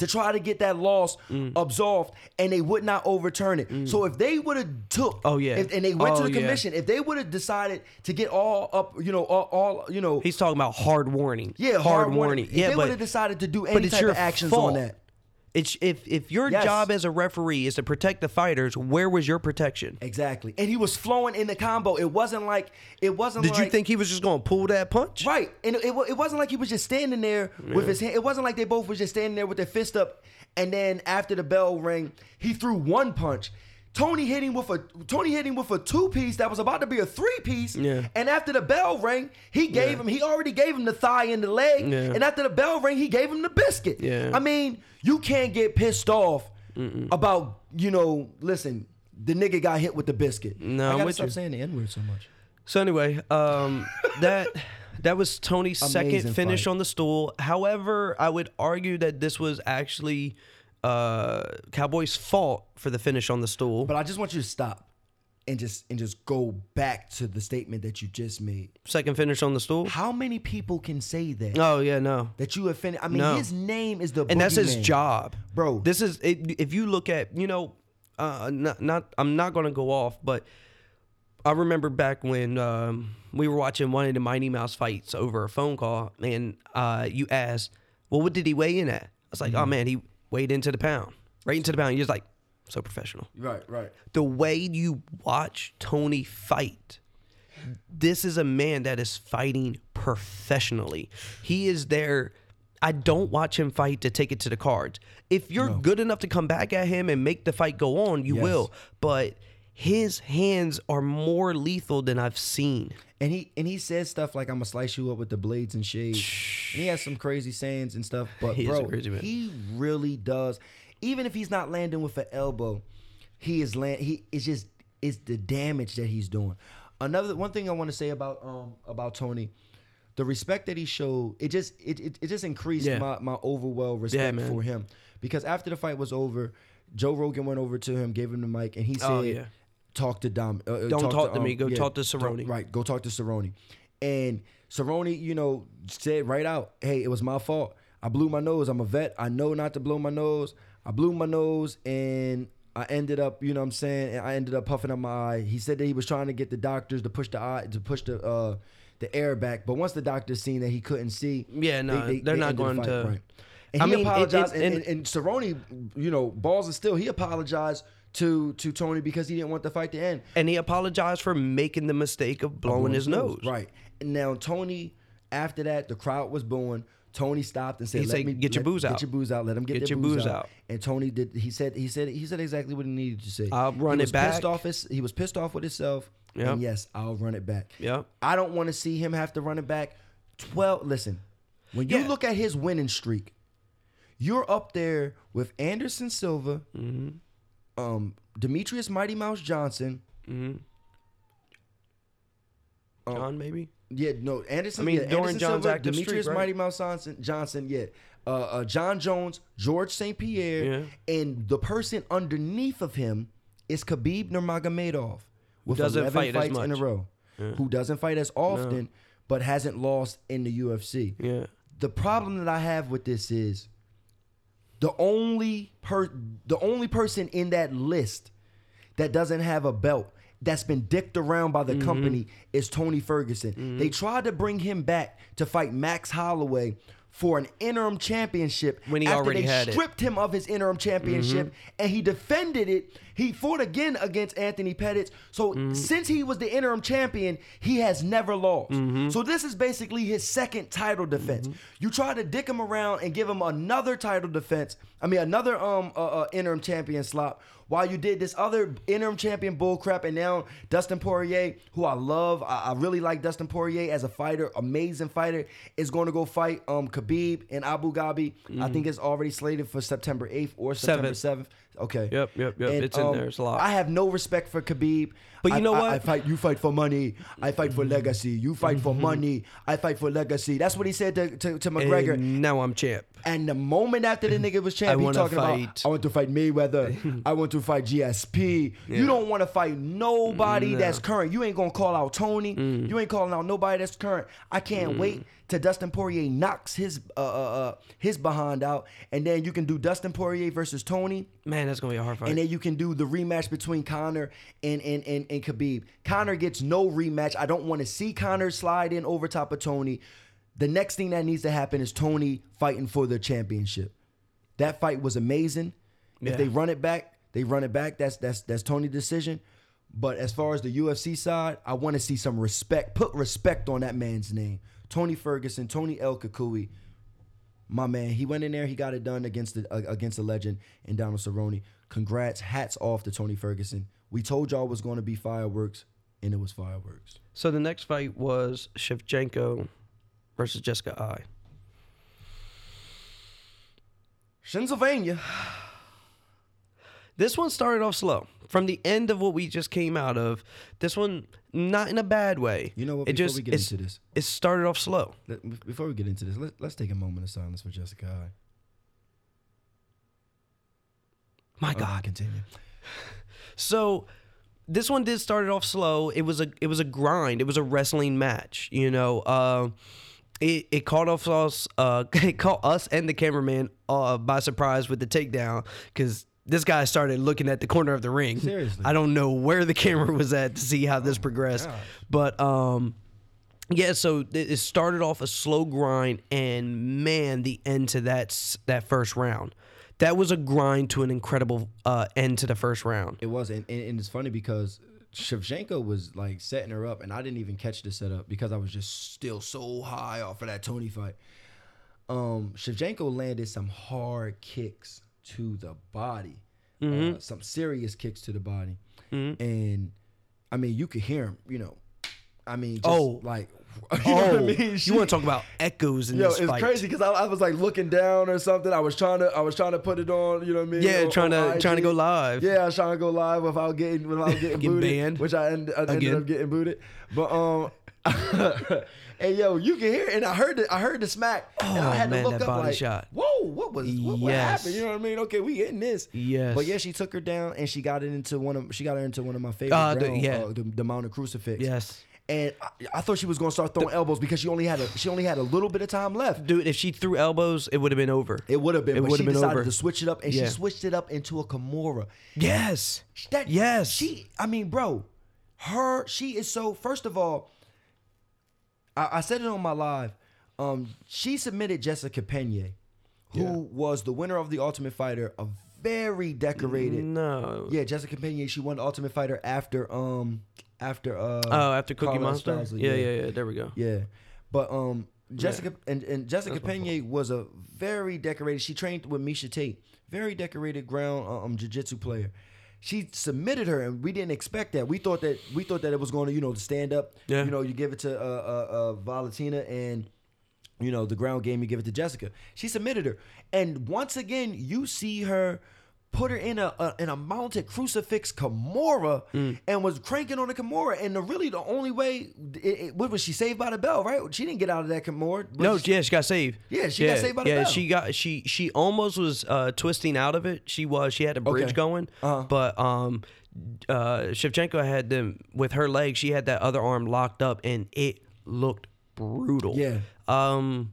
to try to get that loss Mm. absolved, and they would not overturn it. So if they would have took, Oh, yeah. if, and they went Oh, to the yeah. commission, if they would have decided to get all up, you know, all, all you know, He's talking about hard warning. yeah, hard, warning. If Yeah, they would have decided to do any type your of actions fault. on that. It's if if your Yes. job as a referee is to protect the fighters, where was your protection? Exactly, and he was flowing in the combo. It wasn't like it wasn't. Did like, you think he was just going to pull that punch? Right, and it, it, it wasn't like he was just standing there with his hand. It wasn't like they both were just standing there with their fist up, and then after the bell rang, he threw one punch. Tony hit him with a Tony hit him with a two piece that was about to be a three piece. Yeah. And after the bell rang, he gave him he already gave him the thigh and the leg. Yeah. And after the bell rang, he gave him the biscuit. Yeah. I mean, you can't get pissed off about you know. Listen, the nigga got hit with the biscuit. No, I I'm gotta with stop you. saying the n word so much. So anyway, um, that That was Tony's second finish fight. on the stool. However, I would argue that this was actually uh, Cowboys' fault for the finish on the stool. But I just want you to stop and just and just go back to the statement that you just made. second finish on the stool. How many people can say that? Oh yeah, no. That you have finished. I mean, No. his name is the and that's his boogeyman. job, Bro. This is it, if you look at you know, uh, not, not I'm not gonna go off, but I remember back when um, we were watching one of the Mighty Mouse fights over a phone call, and uh, you asked, "Well, what did he weigh in at?" I was like, Mm-hmm. "Oh man, he weighed into the pound, right into the pound." You're just like, so professional. Right, right. The way you watch Tony fight, this is a man that is fighting professionally. He is there. I don't watch him fight to take it to the cards. If you're good enough to come back at him and make the fight go on, you Yes. will. But his hands are more lethal than I've seen. And he and he says stuff like I'm gonna slice you up with the blades and shades. And he has some crazy sayings and stuff. But He bro, he really does. Even if he's not landing with an elbow, he is land. He is just it's the damage that he's doing. Another one thing I want to say about um about Tony, the respect that he showed, it just it it, it just increased Yeah. my my overwhelmed respect man. for him because after the fight was over, Joe Rogan went over to him, gave him the mic, and he said. Oh, yeah. Talk to Dom. Uh, uh, Don't talk to me, go talk to talk- Cerrone. right, go talk to Cerrone. And Cerrone, you know, said right out, hey, it was my fault. I blew my nose. I'm a vet. I know not to blow my nose. I blew my nose and I ended up, you know what I'm saying, and I ended up puffing up my eye. He said that he was trying to get the doctors to push the eye to push the uh the air back. But once the doctors seen that he couldn't see, Yeah, no, they're not ended the going fight, to- right. And I he mean, it- apologized, it- and, and- and, and Cerrone, you know, balls and still, he apologized to to Tony because he didn't want the fight to end. And he apologized for making the mistake of blowing his nose. Right. And now Tony, after that, the crowd was booing. Tony stopped and said, He "Let said, me "Get your booze Get out. your booze out. Let him get, Get your booze, out. out." And Tony did. He said. He said. He said exactly what he needed to say. I'll run he it back. Pissed off. His, he was pissed off with himself. Yep. And yes, I'll run it back. Yeah. I don't want to see him have to run it back. Twelve. Listen, when you Yeah. look at his winning streak, you're up there with Anderson Silva, Mm-hmm. Um, Demetrious Mighty Mouse Johnson. Oh. John, maybe? Yeah, no, Anderson. I mean, yeah, Doran Anderson John's Silva, Demetrious streak, right? Mighty Mouse Johnson, Johnson, yeah, uh, uh, Jon Jones, George St. Pierre, and the person underneath of him is Khabib Nurmagomedov, with doesn't 11 fight as fights in a row, who doesn't fight as often, but hasn't lost in the UFC. Yeah. The problem that I have with this is the only per the only person in that list that doesn't have a belt that's been dicked around by the Mm-hmm. company is Tony Ferguson. They tried to bring him back to fight Max Holloway for an interim championship When he after already they had it. Mm-hmm. stripped him of his interim championship and he defended it. He fought again against Anthony Pettis. So Mm-hmm. since he was the interim champion, he has never lost. Mm-hmm. So this is basically his second title defense. You try to dick him around and give him another title defense. I mean another um uh, uh, interim champion slot while you did this other interim champion bullcrap and now Dustin Poirier, who I love, I, I really like Dustin Poirier as a fighter, amazing fighter, is going to go fight um Khabib in Abu Dhabi. I think it's already slated for September 8th or September Seventh. 7th. Okay. Yep, yep, yep. It's in there. It's a lot. I have no respect for Khabib. But you I- know what? I fight. You fight for money. I fight Mm-hmm. for legacy. You fight for money. I fight for legacy. That's what he said to, to, to McGregor. And now I'm champ. And the moment after the nigga was champ, he talking fight. about I want to fight Mayweather. I want to fight GSP. You don't want to fight nobody that's current. You ain't gonna call out Tony. Mm. You ain't calling out nobody that's current. I can't wait till Dustin Poirier knocks his uh, uh, uh his behind out, and then you can do Dustin Poirier versus Tony. Man, that's gonna be a hard fight. And then you can do the rematch between Conor and and, and, and Khabib. Conor gets no rematch. I don't want to see Conor slide in over top of Tony. The next thing that needs to happen is Tony fighting for the championship. That fight was amazing. If they run it back, they run it back. That's that's that's Tony's decision. But as far as the UFC side, I want to see some respect. Put respect on that man's name. Tony Ferguson, Tony El Cucuy. My man, he went in there, he got it done against the uh, against the legend and Donald Cerrone. Congrats, hats off to Tony Ferguson. We told y'all it was going to be fireworks, and it was fireworks. so the next fight was Shevchenko versus Jessica Eye. Pennsylvania. This one started off slow. from the end of what we just came out of, this one not in a bad way. You know what, It before just we get into this- it started off slow. Let- before we get into this, let, let's take a moment of silence for Jessica. My Okay, God. continue. So this one did start it off slow. It was a it was a grind. It was a wrestling match. You know, uh, it it caught off us uh it caught us and the cameraman uh by surprise with the takedown because. This guy started looking at the corner of the ring. Seriously. I don't know where the camera was at to see how this progressed, gosh. but um, yeah. So it started off a slow grind, and man, the end to that that first round, that was a grind to an incredible uh, end to the first round. It was, and, and, and it's funny because Shevchenko was like setting her up, and I didn't even catch the setup because I was just still so high off of that Tony fight. Um, Shevchenko landed some hard kicks to the body, Mm-hmm. uh, some serious kicks to the body, and I mean you could hear him. You know, I mean, just Oh. like you know what I Oh, mean? you want to talk about echoes in Yo, this it's fight? crazy because I, I was like looking down or something. I was trying to, I was trying to put it on. You know what I mean? Yeah, on- trying to trying to go live. Yeah, I was trying to go live without getting without getting Get booted, banned. which I, end, I ended up getting booted. But um, hey yo, you can hear, it, and I heard the I heard the smack, and I Oh, had man, to look up like, shot. whoa, what was what, what happened? You know what I mean? Okay, we getting this. Yes. But yeah, she took her down, and she got it into one of she got her into one of my favorite Uh, the- yeah. uh, the, the mountain crucifix. Yes. And I, I thought she was gonna start throwing elbows because she only had a she only had a little bit of time left. Dude, if she threw elbows, it would have been over. It would have been, It would she have been decided over. to switch it up, and Yeah. she switched it up into a Kimura. Yes. That Yes. she. I mean, bro, her. She is so. First of all, I, I said it on my live. Um, she submitted Jessica Pena, who Yeah. was the winner of the Ultimate Fighter, a very decorated. No. Yeah, Jessica Pena. She won Ultimate Fighter after um after uh Oh, after Cookie Carla Monster. Esparza, yeah, yeah, yeah, There we go. yeah. But um Jessica and, and Jessica Pena was a very decorated. She trained with Miesha Tate, very decorated ground um jiu-jitsu player. She submitted her, and we didn't expect that. We thought that we thought that it was going to, you know, to stand up. Yeah. You know, you give it to uh, uh, uh, Valentina, and you know the ground game. You give it to Jessica. She submitted her, and once again, you see her put her in a, a in a mounted crucifix Kimura Mm. and was cranking on the Kimura. And the really the only way, it, it- what was she saved by the bell? Right? She didn't get out of that Kimura. but No, she- yeah, she got saved. Yeah, she got saved by the Yeah, bell. she got she she almost was uh, twisting out of it. She was she had a bridge Okay. going, Uh-huh. but um, uh, Shevchenko had them with her leg. She had that other arm locked up, and it looked brutal. Yeah. Um.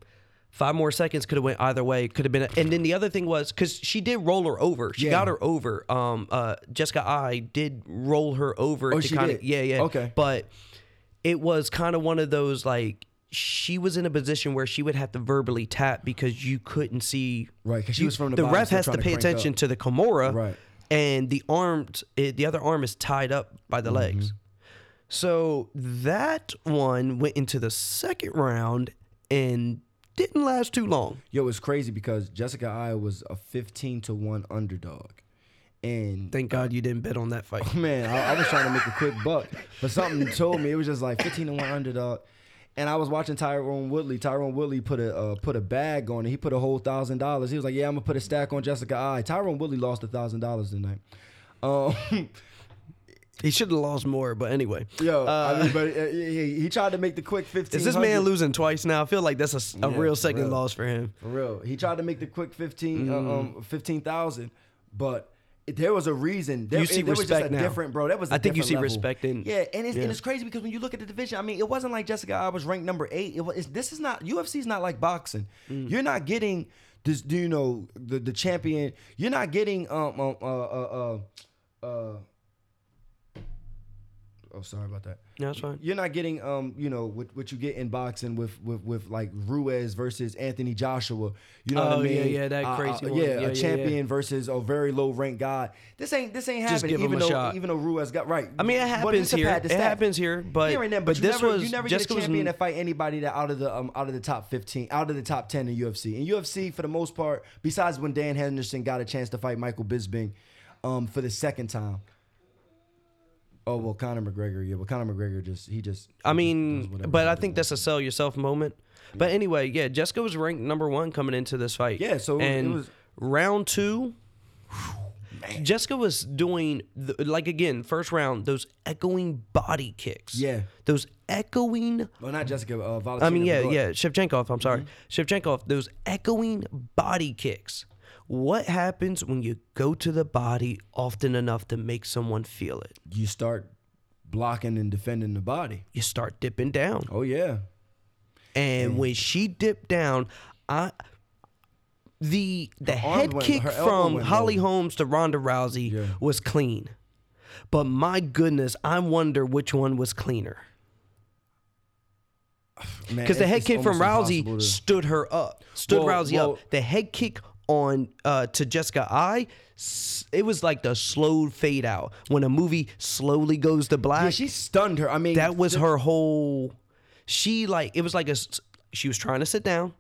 Five more seconds could have went either way. Could have been, a, and then the other thing was because she did roll her over. She Yeah. got her over. Um, uh, Jessica Eye did roll her over Oh, to she kind did? yeah, yeah. Okay. But it was kind of one of those like she was in a position where she would have to verbally tap because you couldn't see. Right, because she was from the the ref has to trying to pay attention up. to the Kimura, Right. And the arms, the other arm is tied up by the Mm-hmm. legs. So that one went into the second round and didn't last too long. Yo, it's crazy because Jessica Eye was a fifteen to one underdog, and Thank God you didn't bet on that fight. Man, I, I was trying to make a quick buck, but something told me it was just like 15 to 1 underdog. And I was watching Tyron Woodley. Tyron Woodley put a uh, put a bag on it. He put a whole thousand dollars. He was like, "Yeah, I'm gonna put a stack on Jessica Eye." Tyron Woodley lost a thousand dollars tonight. Um, He should have lost more, but anyway. yo, Uh, I mean, but uh, he, he tried to make the quick 15. Is this man losing twice now? I feel like that's a Yeah, real second real. loss for him. For real, he tried to make the quick 15, uh, Mm. um, 15,000, but there was a reason. There, You see there was just respect a now. different, bro. That was. I think you see respect in- Yeah, and it's, yeah. and it's crazy because when you look at the division, I mean, it wasn't like Jessica. I was ranked number eight. It was. This is not UFC's not like boxing. Mm. You're not getting this. You know the the champion. You're not getting um um uh uh uh. uh Oh, sorry about that. No, that's fine. You're not getting um, you know, what, what you get in boxing with with with like Ruiz versus Anthony Joshua. You know what Oh, I mean? yeah, yeah, that Uh, uh, crazy one. yeah, Yeah, yeah, a champion versus a very low ranked guy. This ain't this ain't Just happening. even a though shot. even though Ruiz got right. I mean, it happens here. It happens here, but Here and there, but, but, you this never, was you never Jessica get a was champion that fight anybody that out of the um out of the top fifteen, out of the top ten in UFC. In UFC, for the most part, besides when Dan Henderson got a chance to fight Michael Bisping, um, for the second time. Oh well, Conor McGregor, yeah, well Conor McGregor just he just. I mean, but I think that's a sell yourself moment. But anyway, yeah, Jessica was ranked number one coming into this fight. Yeah, so and was- round two. Jessica was doing the, like again first round those echoing body kicks. Yeah. those echoing. Well, not Jessica. Uh, Valentina. I mean, yeah, yeah. Shevchenkov. I'm sorry, Mm-hmm. Shevchenkov. Those echoing body kicks. What happens when you go to the body often enough to make someone feel it? You start blocking and defending the body. You start dipping down. Oh yeah. And when she dipped down, I the the head went- kick from Holly low. Holmes to Ronda Rousey Yeah. was clean. But my goodness, I wonder which one was cleaner. Because the head kick from Rousey stood her up, stood Well, Rousey well- up. The head kick on uh, to Jessica Eye, it was like the slow fade out when a movie slowly goes to black. Yeah, she stunned her. I mean, that was the- her whole. She like it was like a She was trying to sit down,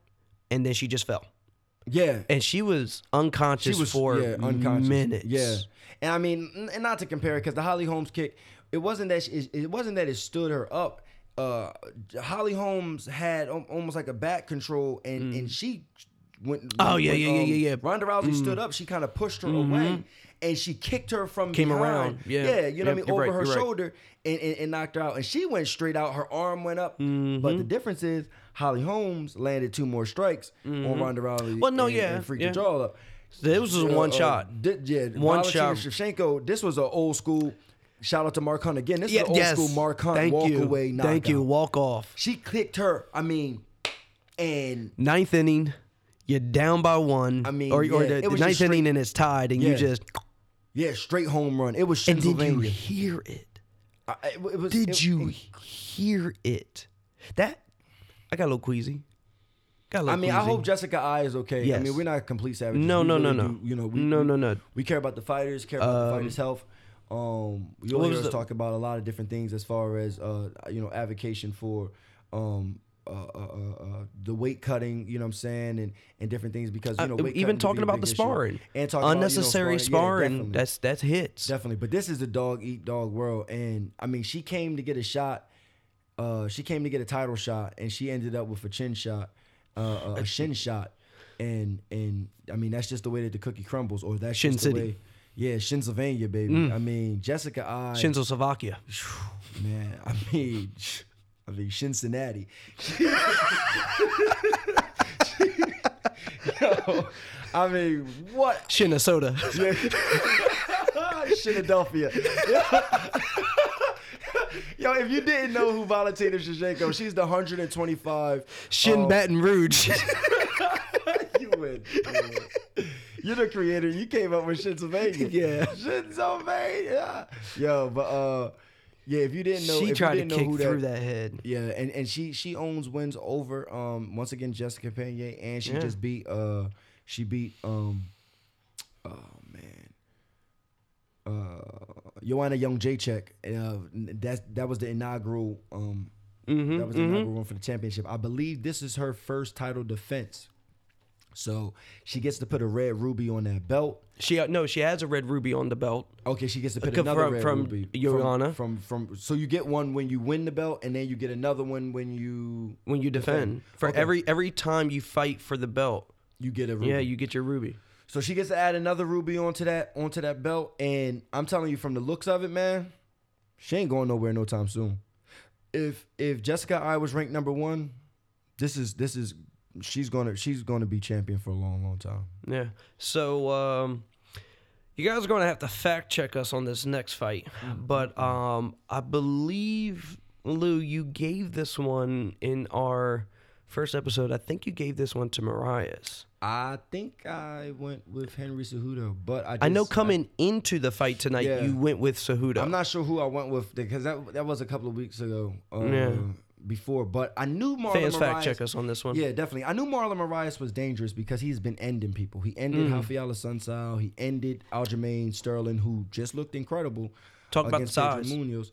and then she just fell, Yeah, and she was unconscious she was for yeah, unconscious. minutes. Yeah, and I mean, and not to compare it because the Holly Holmes kick, it wasn't that she, it wasn't that it stood her up. Uh, Holly Holmes had almost like a back control, and and she went. Mm. Oh, yeah, when, yeah, yeah, um, yeah, yeah. Ronda Rousey stood up. She kind of pushed her away, and she kicked her from Mm-hmm. Came behind. around, yeah. yeah, you know Yep, what I mean, over right, her you're right. shoulder, and, and, and knocked her out. And she went straight out. Her arm went up, Mm-hmm. but the difference is Holly Holmes landed two more strikes on Ronda Rousey. Mm-hmm. Well, no, and, yeah, and freaked yeah. the jaw up. This was Uh, one uh, shot. di- yeah, One Valentina shot. Shevchenko. This was an old school. Shout out to Mark Hunt again. This Yeah, is an old yes. school Mark Hunt Thank walk you. away knockout. Thank you. Walk off. She kicked her. I mean, and Ninth inning, you're down by one. I mean, or, or the, the ninth straight- inning and it's tied, and you just yeah, straight home run. It was and did you hear it? I- it, it was, Did it- you hear it? That I got a little queasy. Got a I mean, I hope Jessica Eye is okay. I mean, we're not complete savages. No, We no, no, really no. do- you know, we, No, no, no. We care about the fighters. Care about the fighters' health. Um, us the- talk about a lot of different things as far as uh, you know, advocation for um. Uh, uh, uh, uh, the weight cutting, you know what I'm saying, and, and different things because you know Uh, even talking about the sparring, and talking about, you know, unnecessary sparring. definitely. that's that's hits. Definitely, but this is the dog eat dog world, and I mean, she came to get a shot. Uh, she came to get a title shot, and she ended up with a chin shot, uh, a shin shot, and and I mean that's just the way that the cookie crumbles, or that's Shin just City. the way. Yeah, Shinsylvania, baby. I mean, Jessica Eye, Shinzo Slovakia. man. I mean, I mean Cincinnati. Yo, I mean, what Shinnesota. Philadelphia. Yo, if you didn't know who Valentina Shevchenko, she's the 125. Shin um, Baton Rouge. you win. You. You're the creator. You came up with Shinsylvania. Yeah. Shinsylvania. Yo, but uh, yeah, if you didn't know, she if tried you to kick who through that, that head. Yeah, and, and she she owns wins over um once again Jessica Pena and she Yeah. just beat uh she beat um oh man uh Joanna Jedrzejczyk uh that that was the inaugural um Mm-hmm, that was the inaugural one for the championship. I believe this is her first title defense. So she gets to put a red ruby on that belt. She uh, no, she has a red ruby on the belt. Okay, she gets to put From- another from- red from ruby Joanna. From, from from so you get one when you win the belt, and then you get another one when you when you defend. For Okay. every every time you fight for the belt, you get a ruby. yeah, you get your ruby. So she gets to add another ruby onto that onto that belt, and I'm telling you, from the looks of it, man, she ain't going nowhere no time soon. If if Jessica Eye was ranked number one, this is this is she's gonna she's gonna be champion for a long long time. Yeah. So um you guys are to have to fact check us on this next fight. But um I believe Lou you gave this one in our first episode. I think you gave this one to Moraes. I think I went with Henry Cejudo, but I just, I know coming into the fight tonight Yeah. you went with Cejudo. I'm not sure who I went with because that that was a couple of weeks ago. Uh, Yeah. Before, but I knew Marlon Fans fact check us on this one. Yeah, definitely. I knew Marlon Moraes was dangerous because he's been ending people. He ended Mm. Rafael Assunção. He ended Aljamain Sterling, who just looked incredible. Talk about the Pedro size. Munhoz.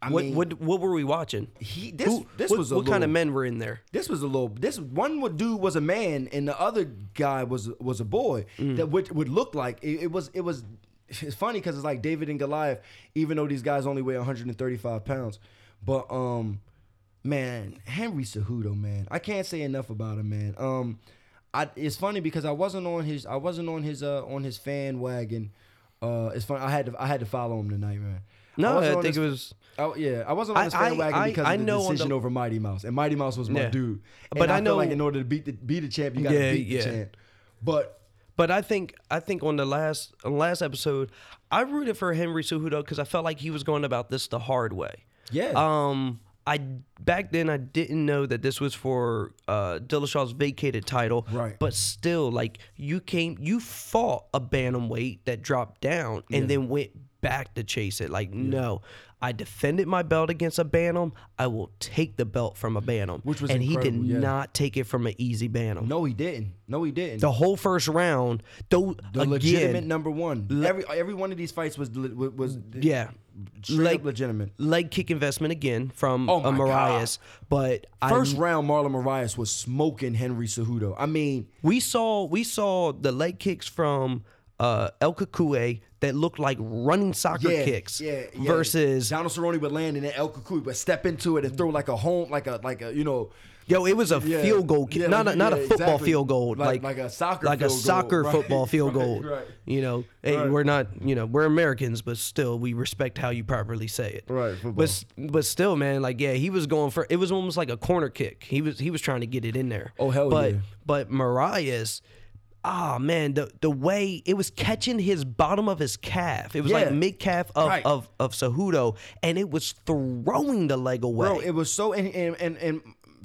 I What mean, what what were we watching? he this Who- this what, was a what kind of men were in there? This was a little. This one dude was a man, and the other guy was was a boy Mm. that would would look like it, it was. It was. It's funny because it's like David and Goliath, even though these guys only weigh 135 pounds. But um, man, Henry Cejudo, man, I can't say enough about him, man. Um, I it's funny because I wasn't on his I wasn't on his uh on his fan wagon. Uh, it's fun. I had to I had to follow him tonight, man. No, wasn't I think this- it was. Oh yeah, I wasn't on I- this I- bandwagon I- because I of the know on the- decision over Mighty Mouse, and Mighty Mouse was my Yeah. dude. But And I I, feel like in order to beat the beat the champ, you got to Yeah, beat yeah. the champ. But But I think I think on the last on the last episode, I rooted for Henry Cejudo because I felt like he was going about this the hard way. yeah, Um, I back then I didn't know that this was for uh Dillashaw's vacated title. Right. But still, like you came, you fought a bantamweight that dropped down and then went back to chase it. Like no, I defended my belt against a bantam. I will take the belt from a bantam. Which was and he did yeah. not take it from an easy bantam. no, he didn't. No, he didn't. The whole first round, though, the again, legitimate number one. every every one of these fights was was, yeah, leg, legitimate. leg kick investment again from Oh uh, Moraes, but First I, round, Marlon Moraes was smoking Henry Cejudo. I mean, we saw we saw the leg kicks from uh, El Cucuy that looked like running soccer yeah, kicks yeah, yeah. versus Donald Cerrone would land and then El Cucuy would step into it and throw like a home, like a like a you know. yo, it was a Yeah, field goal yeah, not a, not a football exactly. field goal, Like- like a soccer like a field goal, soccer right, football field goal. right. You know, hey, we're not, you know, we're Americans, but still, we respect how you properly say it. Right, football. But but still, man, like yeah, he was going for it was almost like a corner kick. He was he was trying to get it in there. Oh, hell but, yeah. But Moraes. Ah man, the the way it was catching his bottom of his calf, it was Yeah. like mid calf of, Right. of of Cejudo, and it was throwing the leg away. Bro, it was so and and and, and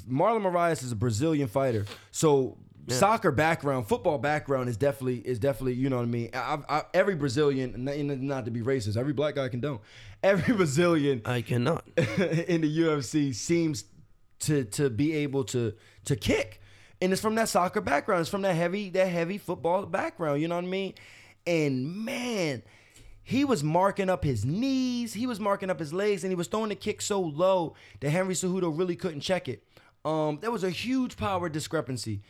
Marlon Moraes is a Brazilian fighter, so soccer background, football background is definitely is definitely you know what I mean. I, I, every Brazilian, not, not to be racist, every black guy can don't. Every Brazilian I cannot. in the UFC seems to to be able to to kick, and it's from that soccer background. It's from that heavy that heavy football background. You know what I mean? And man, he was marking up his knees, he was marking up his legs, and he was throwing the kick so low that Henry Cejudo really couldn't check it. Um, there was a huge power discrepancy.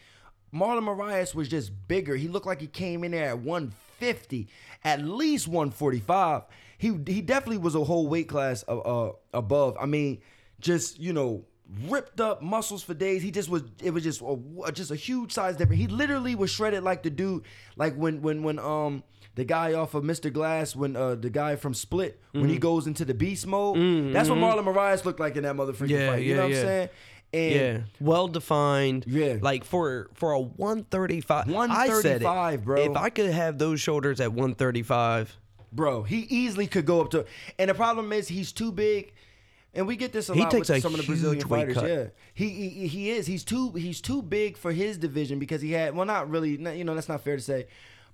Marlon Moraes was just bigger. He looked like he came in there at 150, at least 145. He he definitely was a whole weight class uh, uh, above. I mean, just you know, ripped up muscles for days. He just was. It was just a, just a huge size difference. He literally was shredded like the dude, like when when when um the guy off of Mr. Glass, when uh the guy from Split, when Mm-hmm. he goes into the beast mode. That's what Marlon Moraes looked like in that motherfucking Yeah, fight. You yeah, know what yeah. I'm saying? And Yeah, well defined. Yeah. like for for a one thirty five. One thirty five, bro. If I could have those shoulders at one thirty five, bro. He easily could go up to, and the problem is he's too big, and we get this a He lot takes with a some of the Brazilian fighters. cut. Yeah, he, he he is. He's too he's too big for his division because he had well, not really. not- You know, that's not fair to say,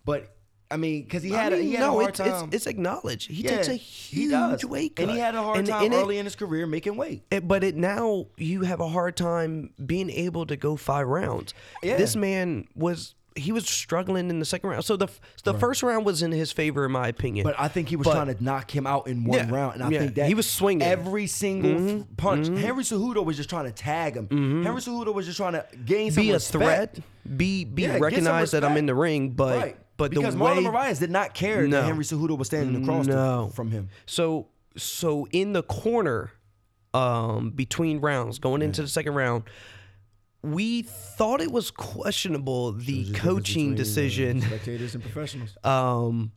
but I mean, because he had I a, mean, he had no, a hard it's, time. it's it's acknowledged. He Yeah, takes a he huge does. weight cut, and he had a hard And- time and it- early in his career making weight. It, but it now you have a hard time being able to go five rounds. Yeah. This man was he was struggling in the second round. So the the first round was in his favor, in my opinion. But I think he was But- trying to knock him out in one Yeah, round, and I yeah. think that He was swinging. every single f- mm-hmm. punch. Mm-hmm. Henry Cejudo was just trying to tag him. Mm-hmm. Henry Cejudo was just trying to gain some be a respect. threat, be be Yeah, recognized that I'm in the ring, but right. but because the Marlon way Moraes did not care No. that Henry Cejudo was standing across No. from him. So so in the corner, um, between rounds, going into the second round, we thought it was questionable the coaching decision. spectators and professionals. Um,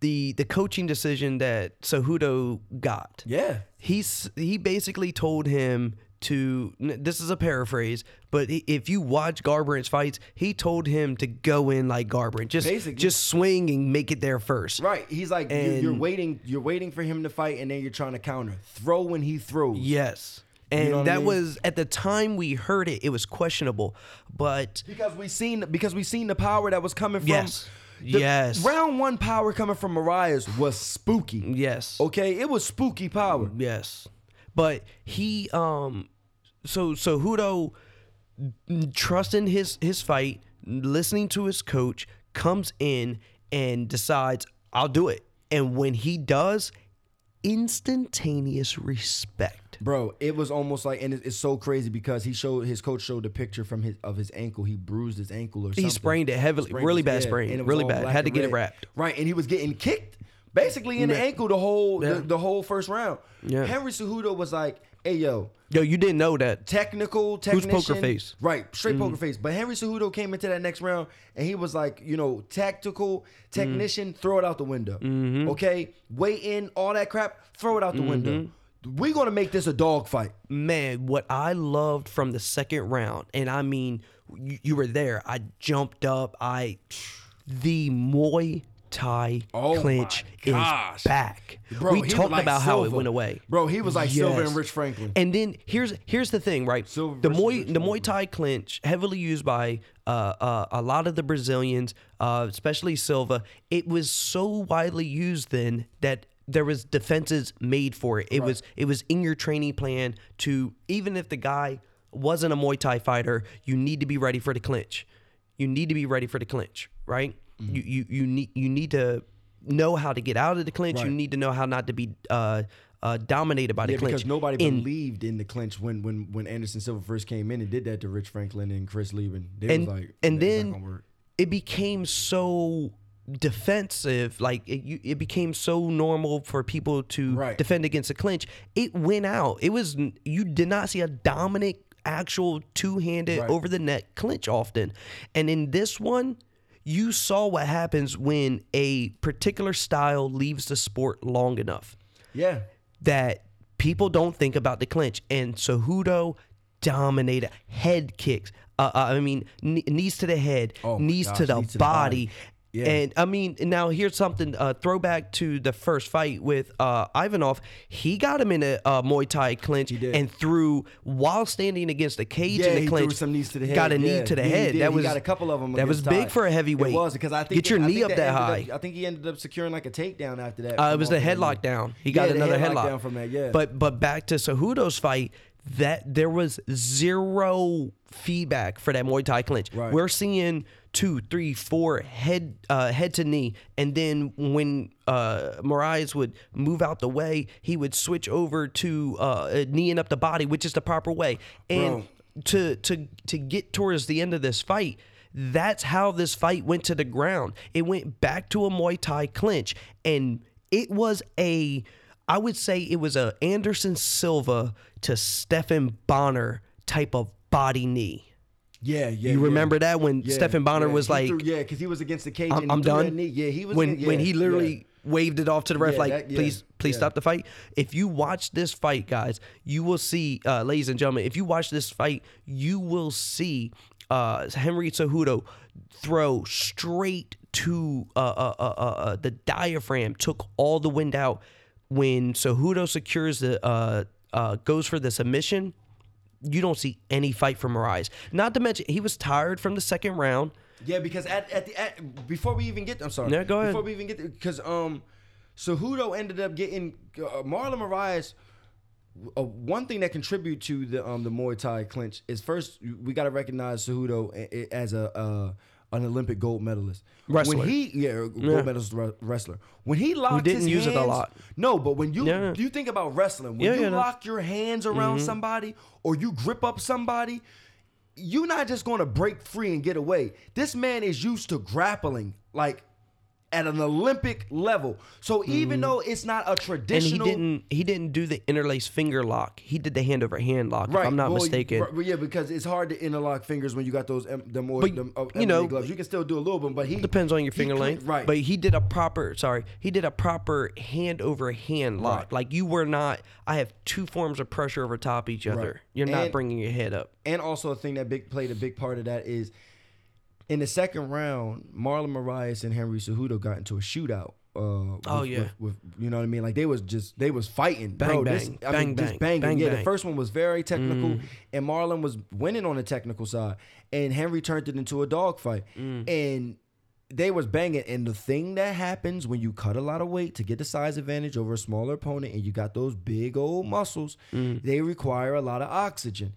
the the coaching decision that Cejudo got. Yeah. He's he basically told him to. This is a paraphrase, but if you watch Garbrandt's fights, he told him to go in like Garbrandt, just Basically. just swing and make it there first. Right. He's like you're, you're waiting. You're waiting for him to fight, and then you're trying to counter. Throw when he throws. Yes. And know what I that mean? was at the time we heard it, it was questionable. But Because we seen because we seen the power that was coming from. Yes. the- Yes. Round one power coming from Moraes was spooky. yes. Okay, it was spooky power. Yes. But he um so so Hudo trusting his his fight, listening to his coach, comes in and decides, I'll do it. And when he does, instantaneous respect. Bro, it was almost like, and it- it's so crazy because he showed his coach showed the picture from his of his ankle. He bruised his ankle or something. He sprained it heavily, Sprained really his- bad yeah, sprain, and it was really all bad. black Had to and get it red. wrapped. Right, and he was getting kicked basically in the ankle the whole Yeah. the, the whole first round. Yeah. Henry Cejudo was like hey yo, Yo, you didn't know that. technical technician. poker face? Mm. Right, straight poker face. But Henry Cejudo came into that next round and he was like, you know, tactical technician, throw it out the window. Mm-hmm. Okay, weigh in, all that crap, throw it out the window. We're gonna make this a dog fight. Man, what I loved from the second round, and I mean, you, you were there. I jumped up. I the Muay Thai Oh clinch is back. Bro, we talked like about how it went away. Bro, he was like Silva and Rich Franklin. And then here's here's the thing, right? Silva the Muay Rich the Muay Thai clinch, heavily used by uh, uh, a lot of the Brazilians, uh, especially Silva. It was so widely used then that there was defenses made for it. It was it was in your training plan to even if the guy wasn't a Muay Thai fighter, you need to be ready for the clinch. You need to be ready for the clinch, right? Mm-hmm. You you you need you need to know how to get out of the clinch. You need to know how not to be uh, uh, dominated by the Yeah, clinch. because nobody In- believed in the clinch when when when Anderson Silva first came in and did that to Rich Franklin and Chris Leben. They and was like, and "That's not then gonna work." it became so defensive like it, you, it became so normal for people to Right. defend against a clinch it went out it was you did not see a dominant actual two-handed Right. over the neck clinch often and in this one you saw what happens when a particular style leaves the sport long enough yeah. that people don't think about the clinch. And Cejudo dominated head kicks. Uh, uh, I mean, kn- knees to the head, Oh knees, gosh, to the, knees to the body. Yeah. And I mean, now here's something. Uh, throwback to the first fight with uh, Ivanov. He got him in a uh, Muay Thai clinch and threw while standing against the cage Yeah, in the he clinch. threw some knees to the head. Got a yeah. knee to the he head. did. That He was got a couple of them. That was big Ty. for a heavyweight. It was because I think get your I knee up they that high. up- I think he ended up securing like a takedown after that. Uh, it was the headlock him. down. He got another headlock headlock down from that, yeah. But but back to Cejudo's fight, that there was zero feedback for that Muay Thai clinch. Right. We're seeing two, three, four head uh, head to knee, and then when uh, Moraes would move out the way, he would switch over to uh, kneeing up the body, which is the proper way. And to to to get towards the end of this fight. That's how this fight went to the ground. It went back to a Muay Thai clinch, and it was a, I would say it was a Anderson Silva to Stephan Bonnar type of body knee. Yeah, yeah. You yeah. remember that when Yeah, Stephan Bonnar yeah. was He like, threw- yeah, because he was against the cage. I'm, I'm done. knee. Yeah, he was when yeah, when he yeah. literally waved it off to the ref, Yeah, like, that- yeah, please, please yeah. stop the fight. If you watch this fight, guys, you will see, uh, ladies and gentlemen, if you watch this fight, you will see uh, Henry Cejudo throw straight to uh, uh, uh, uh, uh, the diaphragm, took all the wind out. When Cejudo secures the uh, uh, goes for the submission, you don't see any fight from Moraes. Not to mention he was tired from the second round. Yeah, because at, at the at, before we even get, I'm sorry. Yeah, go ahead. Before we even get, because um, Cejudo ended up getting uh, Marlon Moraes. Uh, one thing that contribute to the um the Muay Thai clinch is first we got to recognize Cejudo as a uh, an Olympic gold medalist. Wrestler. When he yeah, gold Yeah. medalist re- wrestler. When he locked didn't his use it a lot. No, but when you Yeah, you think about wrestling, when Yeah, you lock your hands around mm-hmm. somebody or you grip up somebody, you're not just going to break free and get away. This man is used to grappling like at an Olympic level. So even though it's not a traditional, and he didn't he didn't do the interlace finger lock. He did the hand over hand lock. if I'm not well, mistaken. right, yeah, because it's hard to interlock fingers when you got those M- the more But, them, uh, you know, gloves. You can still do a little bit, but he Depends on your finger cle- length, right? But he did a proper sorry, he did a proper hand over hand lock. Right. Like you were not. I have two forms of pressure over top each other. Right. You're not bringing your head up. and also a thing that big played a big part of that is in the second round, Marlon Moraes and Henry Cejudo got into a shootout. Uh, with, Oh, yeah. with, with- you know what I mean? Like they was just they was fighting, Bang, bro. This, bang, I bang, mean, just bang, banging. bang, yeah, bang. the first one was very technical, mm. and Marlon was winning on the technical side, and Henry turned it into a dog dogfight, mm. and they was banging. And the thing that happens when you cut a lot of weight to get the size advantage over a smaller opponent, and you got those big old muscles, mm. they require a lot of oxygen,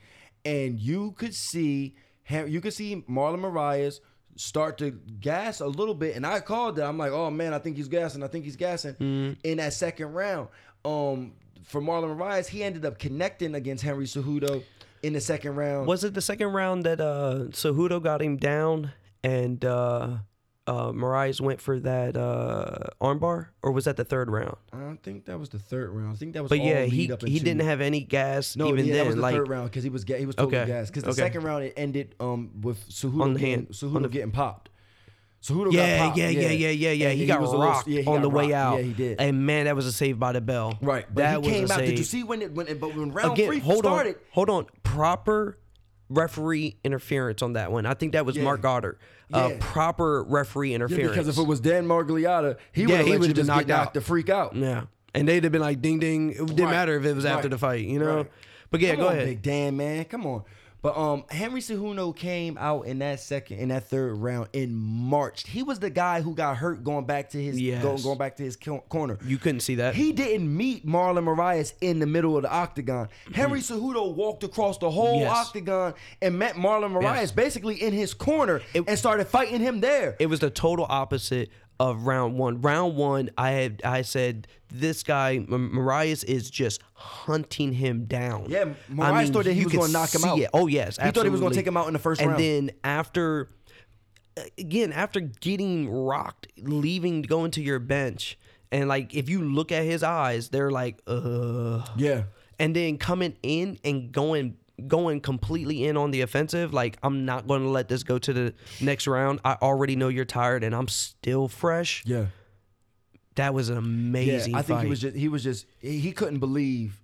and you could see, you could see Marlon Moraes start to gas a little bit, and I called it. I'm like, oh man, I think he's gassing. I think he's gassing in that second round. Um, for Marlon Moraes, he ended up connecting against Henry Cejudo in the second round. Was it the second round that uh Cejudo got him down and uh uh, Mariah went for that uh, armbar, or was that the third round? I don't think that was the third round. I think that was. But yeah, he he didn't have any gas No, even yeah, then. that was the like third round because he was ga- he was totally Okay, gassed. Because the okay. second round it ended um with Cejudo On the getting, hand, Cejudo on the- getting popped. Cejudo yeah, got popped. yeah, yeah, yeah, yeah, yeah. And He got was a little- rocked yeah, he on got the way out. Yeah, he did. And man, that was a save by the bell. right, but that he came was a out. Did you see when it when it, but when round Again, three hold started? on, hold on. Proper referee interference on that one. I think that was Yeah. Marc Goddard. Uh, Yeah. proper referee Yeah, interference. because if it was Dan Miragliotta, he would have he let you would've been just knocked knocked out. the freak out. yeah, and they'd have been like ding ding. It didn't Right. matter if it was after the fight, you know. Right. But yeah, Come go on, ahead. Big Dan, man. Come on. But um, Henry Cejudo came out in that second, in that third round, in March. He was the guy who got hurt going back to his, Yes. going, going back to his corner. You couldn't see that. He didn't meet Marlon Moraes in the middle of the octagon. Henry Cejudo walked across the whole Yes. octagon and met Marlon Moraes Yes. basically in his corner It- and started fighting him there. it was the total opposite of round one. Round one, I had I said this guy Moraes is just hunting him down. Yeah, Moraes thought that he was gonna knock him out. it. Oh yes, He thought he was gonna take him out in the first and round. And then after, again, after getting rocked, leaving, going to your bench, and like if you look at his eyes, they're like, uh, yeah. and then coming in and going going completely in on the offensive like i'm not going to let this go to the next round i already know you're tired and i'm still fresh Yeah. that was an amazing Yeah, I think fight he was just he was just he couldn't believe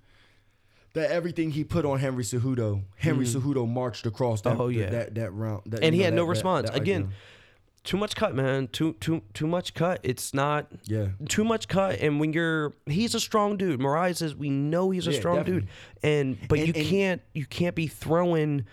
that everything he put on Henry Cejudo, Henry mm. Cejudo marched across that. Oh, yeah. that, that round. That, and he know, had no that- that- response that again. Too much cut man too too too much cut it's not Yeah. too much cut and when you're he's a strong dude mariah says we know he's a Yeah, strong definitely. dude and but And- you and- can't you can't be throwing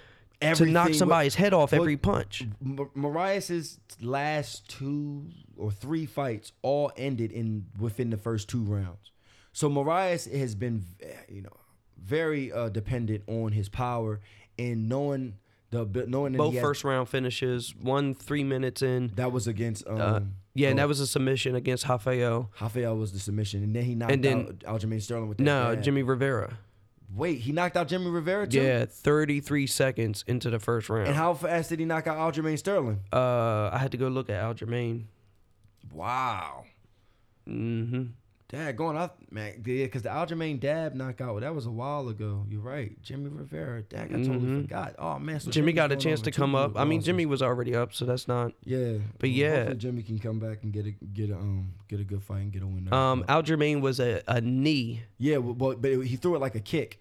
to knock somebody's head off well, every punch M- Moraes's last two or three fights all ended in within the first two rounds. So Marias has been, you know, very uh, dependent on his power and knowing the knowing that both has, first round finishes one three minutes in that was against um Uh, yeah, and uh, that was a submission against Rafael. Rafael was the submission, and then he knocked And then- out Aljamain Sterling with that. No. Jimmy Rivera. Wait, he knocked out Jimmy Rivera too. Yeah, 33 seconds into the first round. And how fast did he knock out Aljamain Sterling? uh, I had to go look at Aljamain. Wow. Mm-hmm. Dad, going off, man, yeah, because the Aljamain dab knockout, that was a while ago. You're right. Jimmy Rivera, Dad, I totally Mhm. forgot. Oh, man. So Jimmy got a chance to come up. I mean. Jimmy was already up, so that's not. Yeah. But Well, yeah. Hopefully Jimmy can come back and get a get a um get a good fight and get a win. there. Um, Aljamain was a, a knee. yeah, well, but, but he threw it like a kick.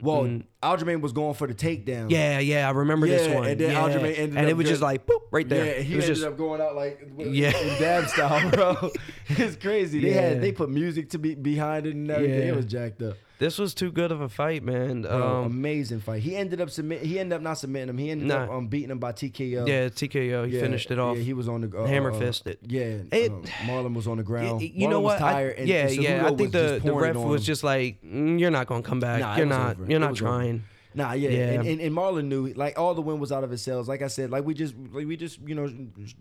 Well, Mm. Aljamain was going for the takedown. Yeah, yeah, I remember this Yeah, one. and then yeah. Aljamain ended and it was just good- like boop right there. Yeah, he ended just up going out like with- Yeah. in dab style, bro. it's crazy. They Yeah. had they put music to be behind it and everything. It was jacked up. This was too good of a fight, man. Bro, Um, amazing fight. He ended up submit. He ended up not submitting him. He ended Nah. up um, beating him by TKO. yeah, TKO. He Yeah, finished it off. Yeah, he was on the uh, Hammer uh. Yeah, It- um, Marlon was on the ground. Y- you know what? Was I- tired, and, yeah, and yeah. I think the the ref was just like, "Mm, "You're not gonna come back. Nah, you're not. over. You're not was over. trying." Nah, yeah, Yeah. And, and, and Marlon knew like all the wind was out of his sails. Like I said, like we just like we just you know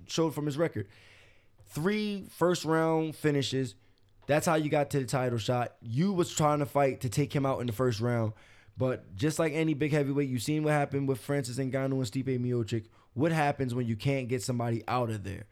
showed from his record, three first round finishes. That's how you got to the title shot. You was trying to fight to take him out in the first round, but just like any big heavyweight, you seen what happened with Francis Ngannou and Stipe Miocic. What happens when you can't get somebody out of there?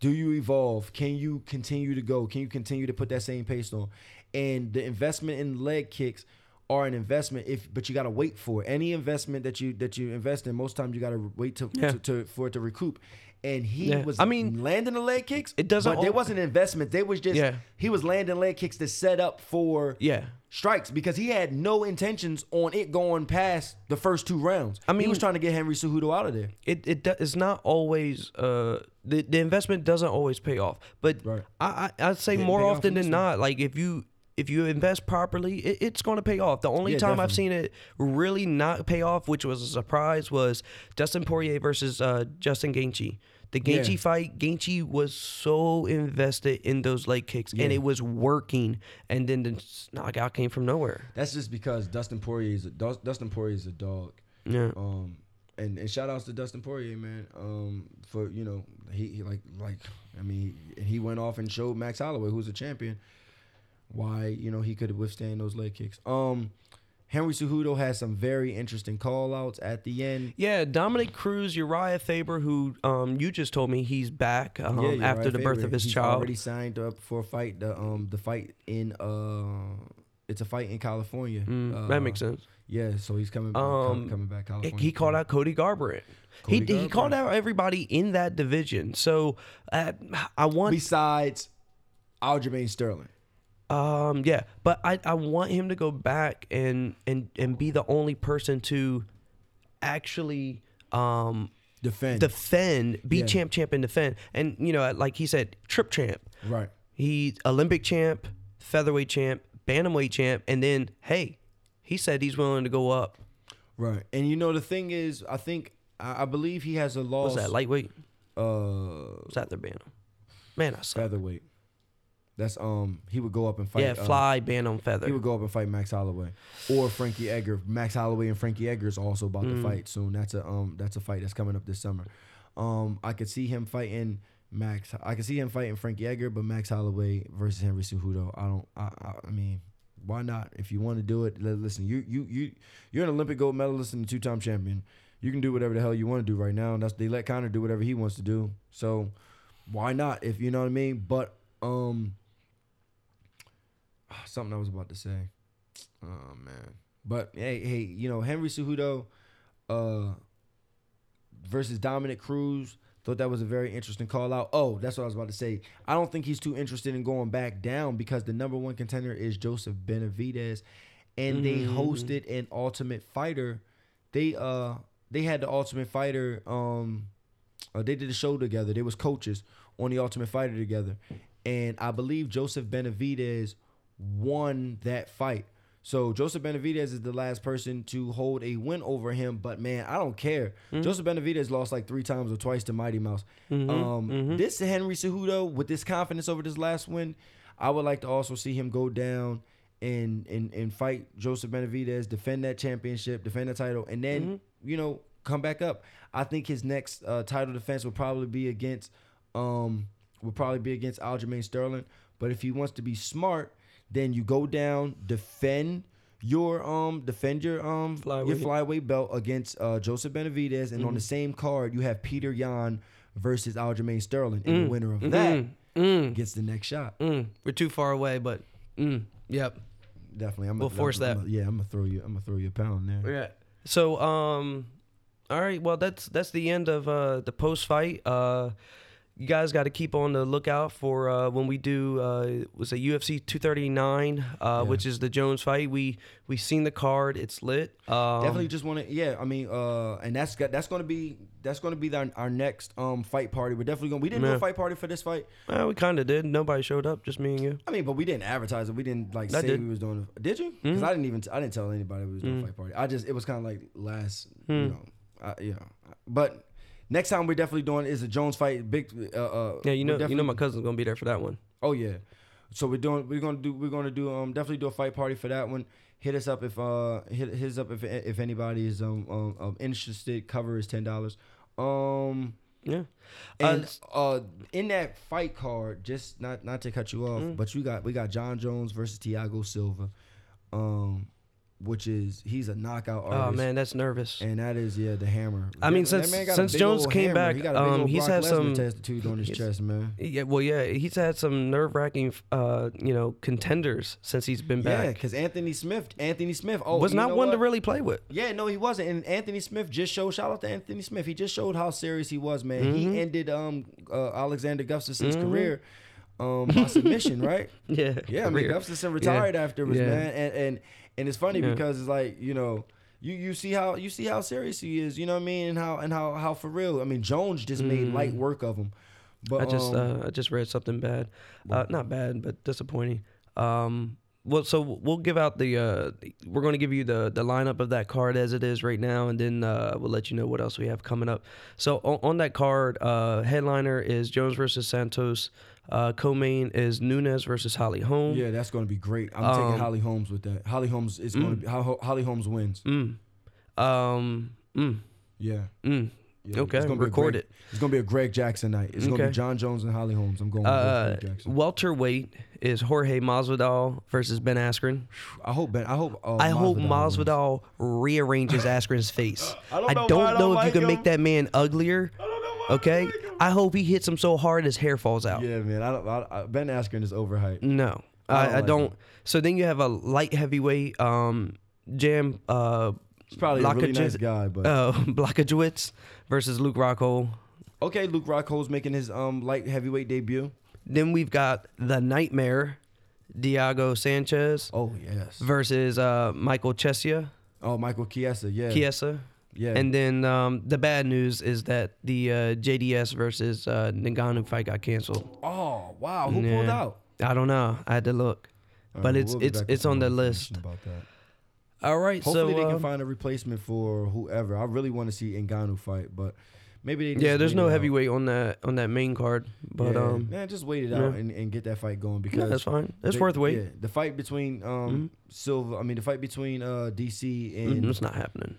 Do you evolve? Can you continue to go? Can you continue to put that same pace on? And the investment in leg kicks are an investment if but you got to wait for it. any investment that you that you invest in most times you got to wait to, Yeah. to, to for it to recoup and he Yeah. was I mean, landing the leg kicks it doesn't but there wasn't investment they was just Yeah. he was landing leg kicks to set up for Yeah. strikes because he had no intentions on it going past the first two rounds I mean he was trying to get Henry Cejudo out of there it it it's not always uh the, the investment doesn't always pay off but Right. I, I i'd say Didn't more often than not like if you if you invest properly it, it's going to pay off the only Yeah, time i've seen it really not pay off which was a surprise was dustin poirier versus uh justin Gaethje. the Gaethje Yeah. fight, Gaethje was so invested in those leg kicks, and it was working. And then the knockout came from nowhere. that's just because Dustin Poirier is a, Dustin Poirier is a dog Yeah, Um, and, and shout outs to Dustin Poirier, man. Um, for you know, he, he like like I mean, he, he went off and showed Max Holloway, who's a champion, why you know he could withstand those leg kicks. Um, Henry Cejudo has some very interesting call outs at the end. Yeah, Dominick Cruz, Urijah Faber, who um, you just told me he's back um, Yeah, after the birth of his he's child. Already signed up for a fight. The um the fight in uh it's a fight in California. Mm, Uh, that makes sense. Yeah, so he's coming back, Um, coming back California. He called out Cody Garbrandt. He, Cody he called out everybody in that division. So uh, I want besides Aljamain Sterling. Um, yeah, but I, I want him to go back and and and be the only person to actually um Defend. defend, be Yeah. champ, champ, and defend. And you know, like he said, trip champ. right. He's Olympic champ, featherweight champ, bantamweight champ, and then hey, he said he's willing to go up. Right. And you know the thing is, I think I, I believe he has a loss. What's that? Lightweight? uh What's that? Their bantam? Man, I suck. featherweight. That's um he would go up and fight. Yeah, uh, band on feather. He would go up and fight Max Holloway or Frankie Edgar. Max Holloway and Frankie Edgar is also about Mm. to fight soon. That's a um that's a fight that's coming up this summer. Um, I could see him fighting Max. I could see him fighting Frankie Edgar, but Max Holloway versus Henry Cejudo. I don't. I. I, I mean, why not? If you want to do it, listen. You you you you're an Olympic gold medalist and a two time champion. You can do whatever the hell you want to do right now, and that's they let Conor do whatever he wants to do. So why not? If you know what I mean. But um, something I was about to say. Oh man. But hey, hey, you know Henry Cejudo, uh, versus Dominick Cruz. Thought that was a very interesting call out. Oh, that's what I was about to say. I don't think he's too interested in going back down because the number one contender is Joseph Benavidez, and they hosted an Ultimate Fighter. They uh they had the Ultimate Fighter um uh, they did a show together. They was coaches on the Ultimate Fighter together, and I believe Joseph Benavidez won that fight. So Joseph Benavidez is the last person to hold a win over him. But man, I don't care. Joseph Benavidez lost like three times or twice to Mighty Mouse. um, This Henry Cejudo with this confidence over this last win, I would like to also see him go down and and and fight Joseph Benavidez, defend that championship, defend the title, and then you know come back up. I think his next uh, title defense will probably be against um will probably be against Aljamain Sterling. But if he wants to be smart, then you go down, defend your um defend your um your Flyweight. flyweight belt against uh, Joseph Benavidez, and on the same card you have Petr Yan versus Aljamain Sterling, and the winner of that gets the next shot. Mm, we're too far away, but mm, yep. Definitely, I'm We'll gonna, force I'm, that. I'm gonna- yeah, I'm gonna throw you. I'm gonna throw you a pound there. Yeah. So, um, all right. Well, that's that's the end of uh, the post fight. Uh, you guys got to keep on the lookout for uh, when we do uh, was a UFC 239, uh, which is the Jones fight. We we seen the card. It's lit. Um, Definitely just want to, yeah. I mean, uh, and that's got that's gonna be that's gonna be our, our next um fight party. We're definitely gonna. We didn't do a fight party for this fight. well, we kind of did. Nobody showed up. Just me and you. I mean, but we didn't advertise it. We didn't like I say did. we was doing. it. Did you? Because I didn't even. I didn't tell anybody we was doing a fight party. I just it was kind of like last, you know, I, you know. But next time we're definitely doing is a Jones fight. Big. Uh, uh, Yeah, you know, you know, my cousin's gonna be there for that one. Oh yeah. So we're doing we're gonna do we're gonna do um definitely do a fight party for that one. Hit us up if uh hit hit us up if if anybody is um, um, um interested. Cover is ten dollars. Um Yeah. and Uh, uh in that fight card, just not not to cut you off, Mm. but you got we got Jon Jones versus Tiago Silva, um, which is he's a knockout artist. oh man, that's nervous. And that is yeah the hammer. I mean, That- since- that man got a since Jones came hammer. back, he got a big um, old he's Brock had some- Lesnar tattooed on his chest, man. Yeah, well, yeah, he's had some nerve wracking, uh, you know, contenders since he's been back. Yeah, because Anthony Smith, Anthony Smith, oh, was not one to really play with. Yeah, no, he wasn't. And Anthony Smith just showed. Shout out to Anthony Smith. He just showed how serious he was, man. Mm-hmm. He ended um uh, Alexander Gustafsson's career um by submission, right? Yeah, Yeah, I mean. Gustafson retired Yeah. afterwards, Yeah. man. And and and it's funny Yeah. because it's like you know. You, you see how you see how serious he is, you know what I mean, and how and how how for real. I mean, Jones just made light work of him. But Mm. I just um, uh, I just read something bad, uh, not bad, but disappointing. Um, well, so we'll give out the uh, we're going to give you the the lineup of that card as it is right now, and then uh, we'll let you know what else we have coming up. So on, on that card, uh, headliner is Jones versus Santos. Uh, co-main is Nunes versus Holly Holm. yeah, that's going to be great. I'm Um, taking Holly Holmes with that. Holly Holmes is going to be Holly Holmes wins. Mm. Um. Mm. Yeah. Mm. Yeah, Okay, it's gonna record Greg- it. It's gonna be a Greg Jackson night. It's gonna be Jon Jones and Holly Holmes. I'm going with Uh, Greg Jackson. welterweight is Jorge Masvidal versus Ben Askren. I hope Ben. I hope. Uh, I hope wins. Masvidal rearranges Askren's face. I don't know don't why I don't if like you can him. make that man uglier. I know I Okay, don't like him. I hope he hits him so hard his hair falls out. Yeah, man. I don't. I, I, ben Askren is overhyped. No, I don't I, like don't. him. So then you have a light heavyweight, um, Jam, uh, He's probably a really nice guy, but uh, Blachowicz versus Luke Rockhold. okay. Luke Rockhold's making his um light heavyweight debut. Then we've got the Nightmare, Diego Sanchez Oh yes. versus uh, Michael Chiesa, Oh, Michael Chiesa. Yeah. Chiesa. Yeah. And then um, the bad news is that the uh, JDS versus uh, Ngannou fight got canceled. oh wow, who pulled Yeah. out? I don't know. I had to look, but it's we'll it's it's on the list. About that. All right, Hopefully so they uh, can find a replacement for whoever. I really want to see Ngannou fight, but maybe they. Yeah, there's no it out. heavyweight on that on that main card, but yeah, um, man, just wait it yeah. out and, and get that fight going because yeah, that's fine. It's worth waiting. Yeah, the fight between um Silva, I mean the fight between uh DC and Mhm, It's not happening.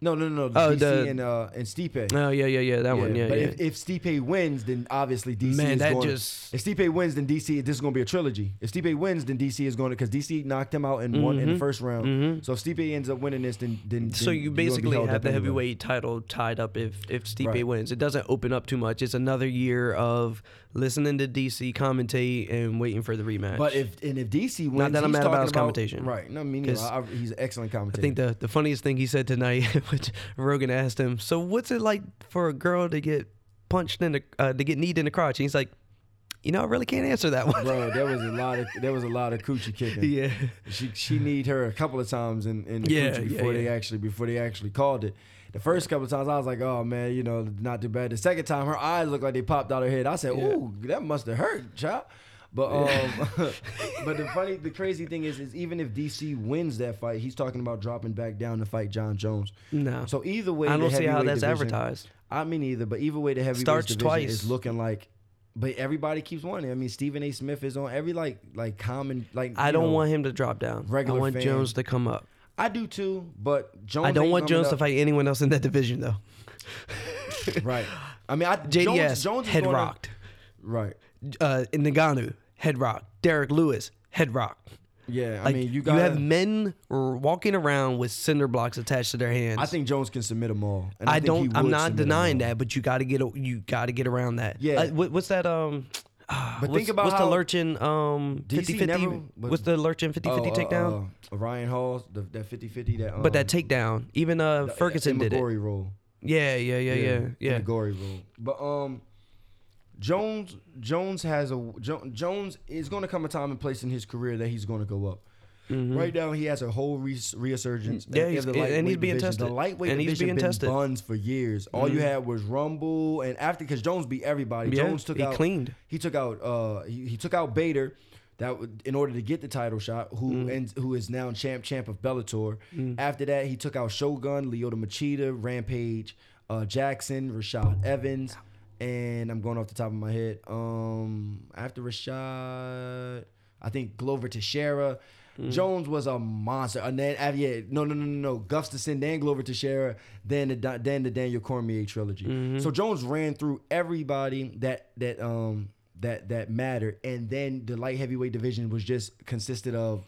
No no no no Oh, DC the- and uh and Stipe. Oh yeah, yeah, yeah. That one, yeah, but yeah. If, if Stipe wins, then obviously DC Man, is that going. just if Stipe wins, then DC this is going to be a trilogy. If Stipe wins, then DC is going to because DC knocked him out in one in the Mhm. first round. Mhm. So if Stipe ends up winning this, then then So then you you're gonna be basically have the heavyweight title tied up if if Stipe Right. wins. It doesn't open up too much. It's another year of listening to DC commentate and waiting for the rematch. But if and if DC wins, Not that I'm mad about his commentation. Right? No, me neither. 'Cause I, I, he's an excellent commentator. I think the the funniest thing he said tonight, which Rogan asked him, so what's it like for a girl to get punched in the uh, to get kneed in the crotch? And he's like, you know, I really can't answer that one. bro, there was a lot of there was a lot of coochie kicking. yeah. She she need her a couple of times in, in the Yeah, coochie yeah, before they actually before they actually called it. The first couple of times I was like, oh man, you know, not too bad. The second time her eyes looked like they popped out of her head. I said, Yeah. ooh, that must have hurt, child. But um, but the funny, the crazy thing is, is even if DC wins that fight, he's talking about dropping back down to fight Jon Jones. No. So either way, I don't see how that's division- advertised. I mean, either, but either way, the heavyweight Starts division twice. is looking like. But everybody keeps wanting. it. I mean, Stephen A. Smith is on every like like common like. I don't know, want him to drop down. regular I want. Jones to come up. I do too, but Jones. I don't want Jones to fight anyone else in that division though. Right. I mean, I, JDS Jones, Jones head gonna- rocked. Right. Uh, Ngannou head rocked. Derrick Lewis head rocked. Yeah. I Like, mean, you got. You have men r- walking around with cinder blocks attached to their hands. I think Jones can submit them all. And I, think he don't. I'm not denying that, but you got to get. a- You got to get around that. Yeah. Uh, what, what's that? Um. But what's, think about what's how the lurchin um DC 50 50 never- what's the lurchin 50 50 Oh, uh, takedown uh, Ryan Hall, the, that 50 50 that. Um, but that takedown even uh the- Ferguson did it Magori roll. yeah yeah yeah yeah yeah, The Gory roll. But um, Jones Jones has a jo- Jones is going to come a time and place in his career that he's going to go up. Right now, he has a whole res- resurgence. Mm-hmm. Yeah, in he's- the and he's being division. tested. The lightweight And he's division being been tested. buns for years. All you had was Rumble, and after because Jones beat everybody. Yeah, Jones took he out cleaned. He took out uh he, he took out Bader. That in order to get the title shot, who Mm. ends, who is now champ champ of Bellator. After that, he took out Shogun, Lyoto Machida, Rampage, uh, Jackson, Rashad Evans, and I'm going off the top of my head. Um, after Rashad, I think Glover Teixeira. Jones was a monster, and then uh, yeah, no, no, no, no, no, Gustafsson, then Glover Teixeira, then the then the Daniel Cormier trilogy. So Jones ran through everybody that that um that that mattered, and then the light heavyweight division was just consisted of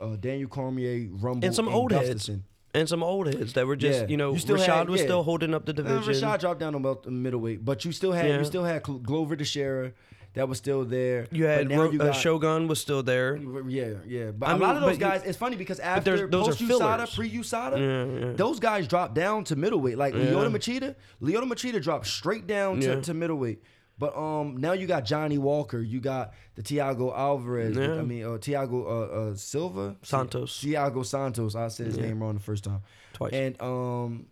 uh, Daniel Cormier, Rumble, and some old heads and some old heads that were just Yeah. you know You Rashad had- was yeah. still holding up the Uh, division Rashad dropped down to belt- middleweight, but you still had Yeah. you still had Glover Teixeira that was still there. you but had Ro- you uh, Shogun was still there Yeah, yeah, but I a lot of those but you- guys. it's funny because after post USADA, pre USADA, Yeah, yeah. those guys dropped down to middleweight. Like Yeah. Lyoto Machida, Lyoto Machida dropped straight down to, Yeah. to middleweight. But um, now you got Johnny Walker, you got the Tiago Alvarez. Yeah. I mean, uh, Tiago uh, uh, Silva, Santos. Thiago Santos. I said his Yeah. name wrong the first time. Twice. And um,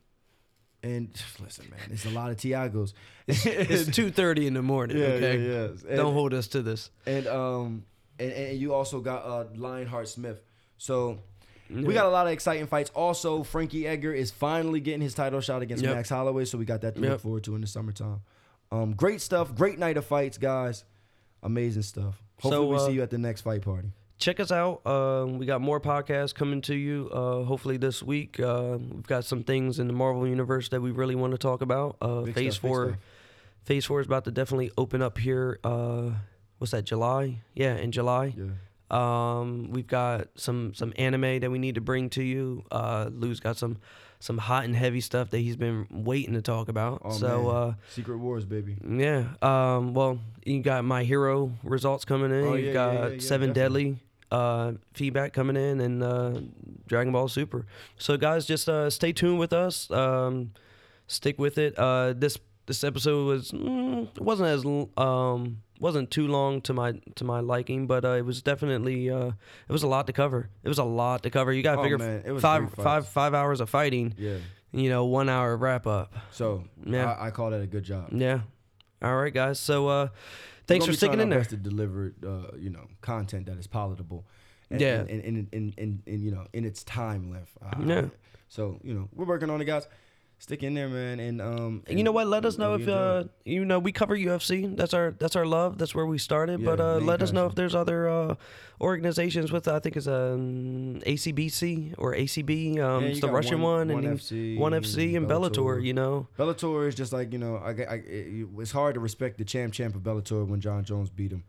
and listen, man, it's a lot of Tiagos. it's two thirty in the morning Yeah, okay yeah, yeah. And- don't hold us to this and um and, and you also got uh Lionheart Smith. So we got a lot of exciting fights. Also, Frankie Edgar is finally getting his title shot against Yep. Max Holloway, so we got that to look forward to in the summertime. Um, great stuff, great night of fights, guys. Amazing stuff. Hopefully, So, we uh, see you at the next fight party. Check us out. Uh, we got more podcasts coming to you. Uh, hopefully this week. Uh, we've got some things in the Marvel universe that we really want to talk about. Uh, Big phase stuff, four. Phase four is about to definitely open up here. Uh, what's that? July? Yeah, in July. Yeah. Um, we've got some some anime that we need to bring to you. Uh, Lou's got some some hot and heavy stuff that he's been waiting to talk about. Oh, so man. uh, Secret Wars, baby. yeah. Um, well, you got my hero results coming in. Oh, yeah, You've got yeah, yeah, Seven definitely. Deadly uh, feedback coming in, and uh, Dragon Ball Super. So guys, just uh, stay tuned with us. Um, stick with it. Uh, this this episode was mm, it wasn't as um wasn't too long to my to my liking, but uh, it was definitely uh, it was a lot to cover. It was a lot to cover. You got to Oh, figure man, it was five five five hours of fighting. Yeah. You know, one hour wrap up. So Yeah. I, I call that a good job. Yeah. All right, guys. So uh, thanks for sticking in there. to deliver, uh, you know, content that is palatable. And, Yeah. And, and, and, and, and, and, you know, in its time length. Uh, Yeah. So you know, we're working on it, guys. Stick in there, man. And um, you know what? Let us know if uh, you know we cover UFC. That's our that's our love. That's where we started. but uh, let us know if there's other uh, organizations with I think it's um, ACBC or ACB. Um, Yeah, it's the Russian One- one, and FC, one FC and Bellator. Bellator. You know. Bellator is just like you know, I, I, it, it's hard to respect the champ champ of Bellator when Jon Jones beat him.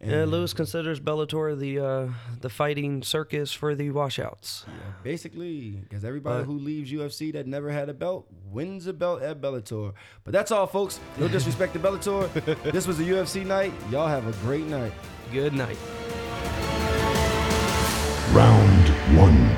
Yeah, Lewis considers Bellator the uh, the fighting circus for the washouts. yeah, basically, because everybody But- who leaves UFC that never had a belt wins a belt at Bellator. But that's all, folks. No disrespect to Bellator. this was a UFC night. Y'all have a great night. Good night. Round one.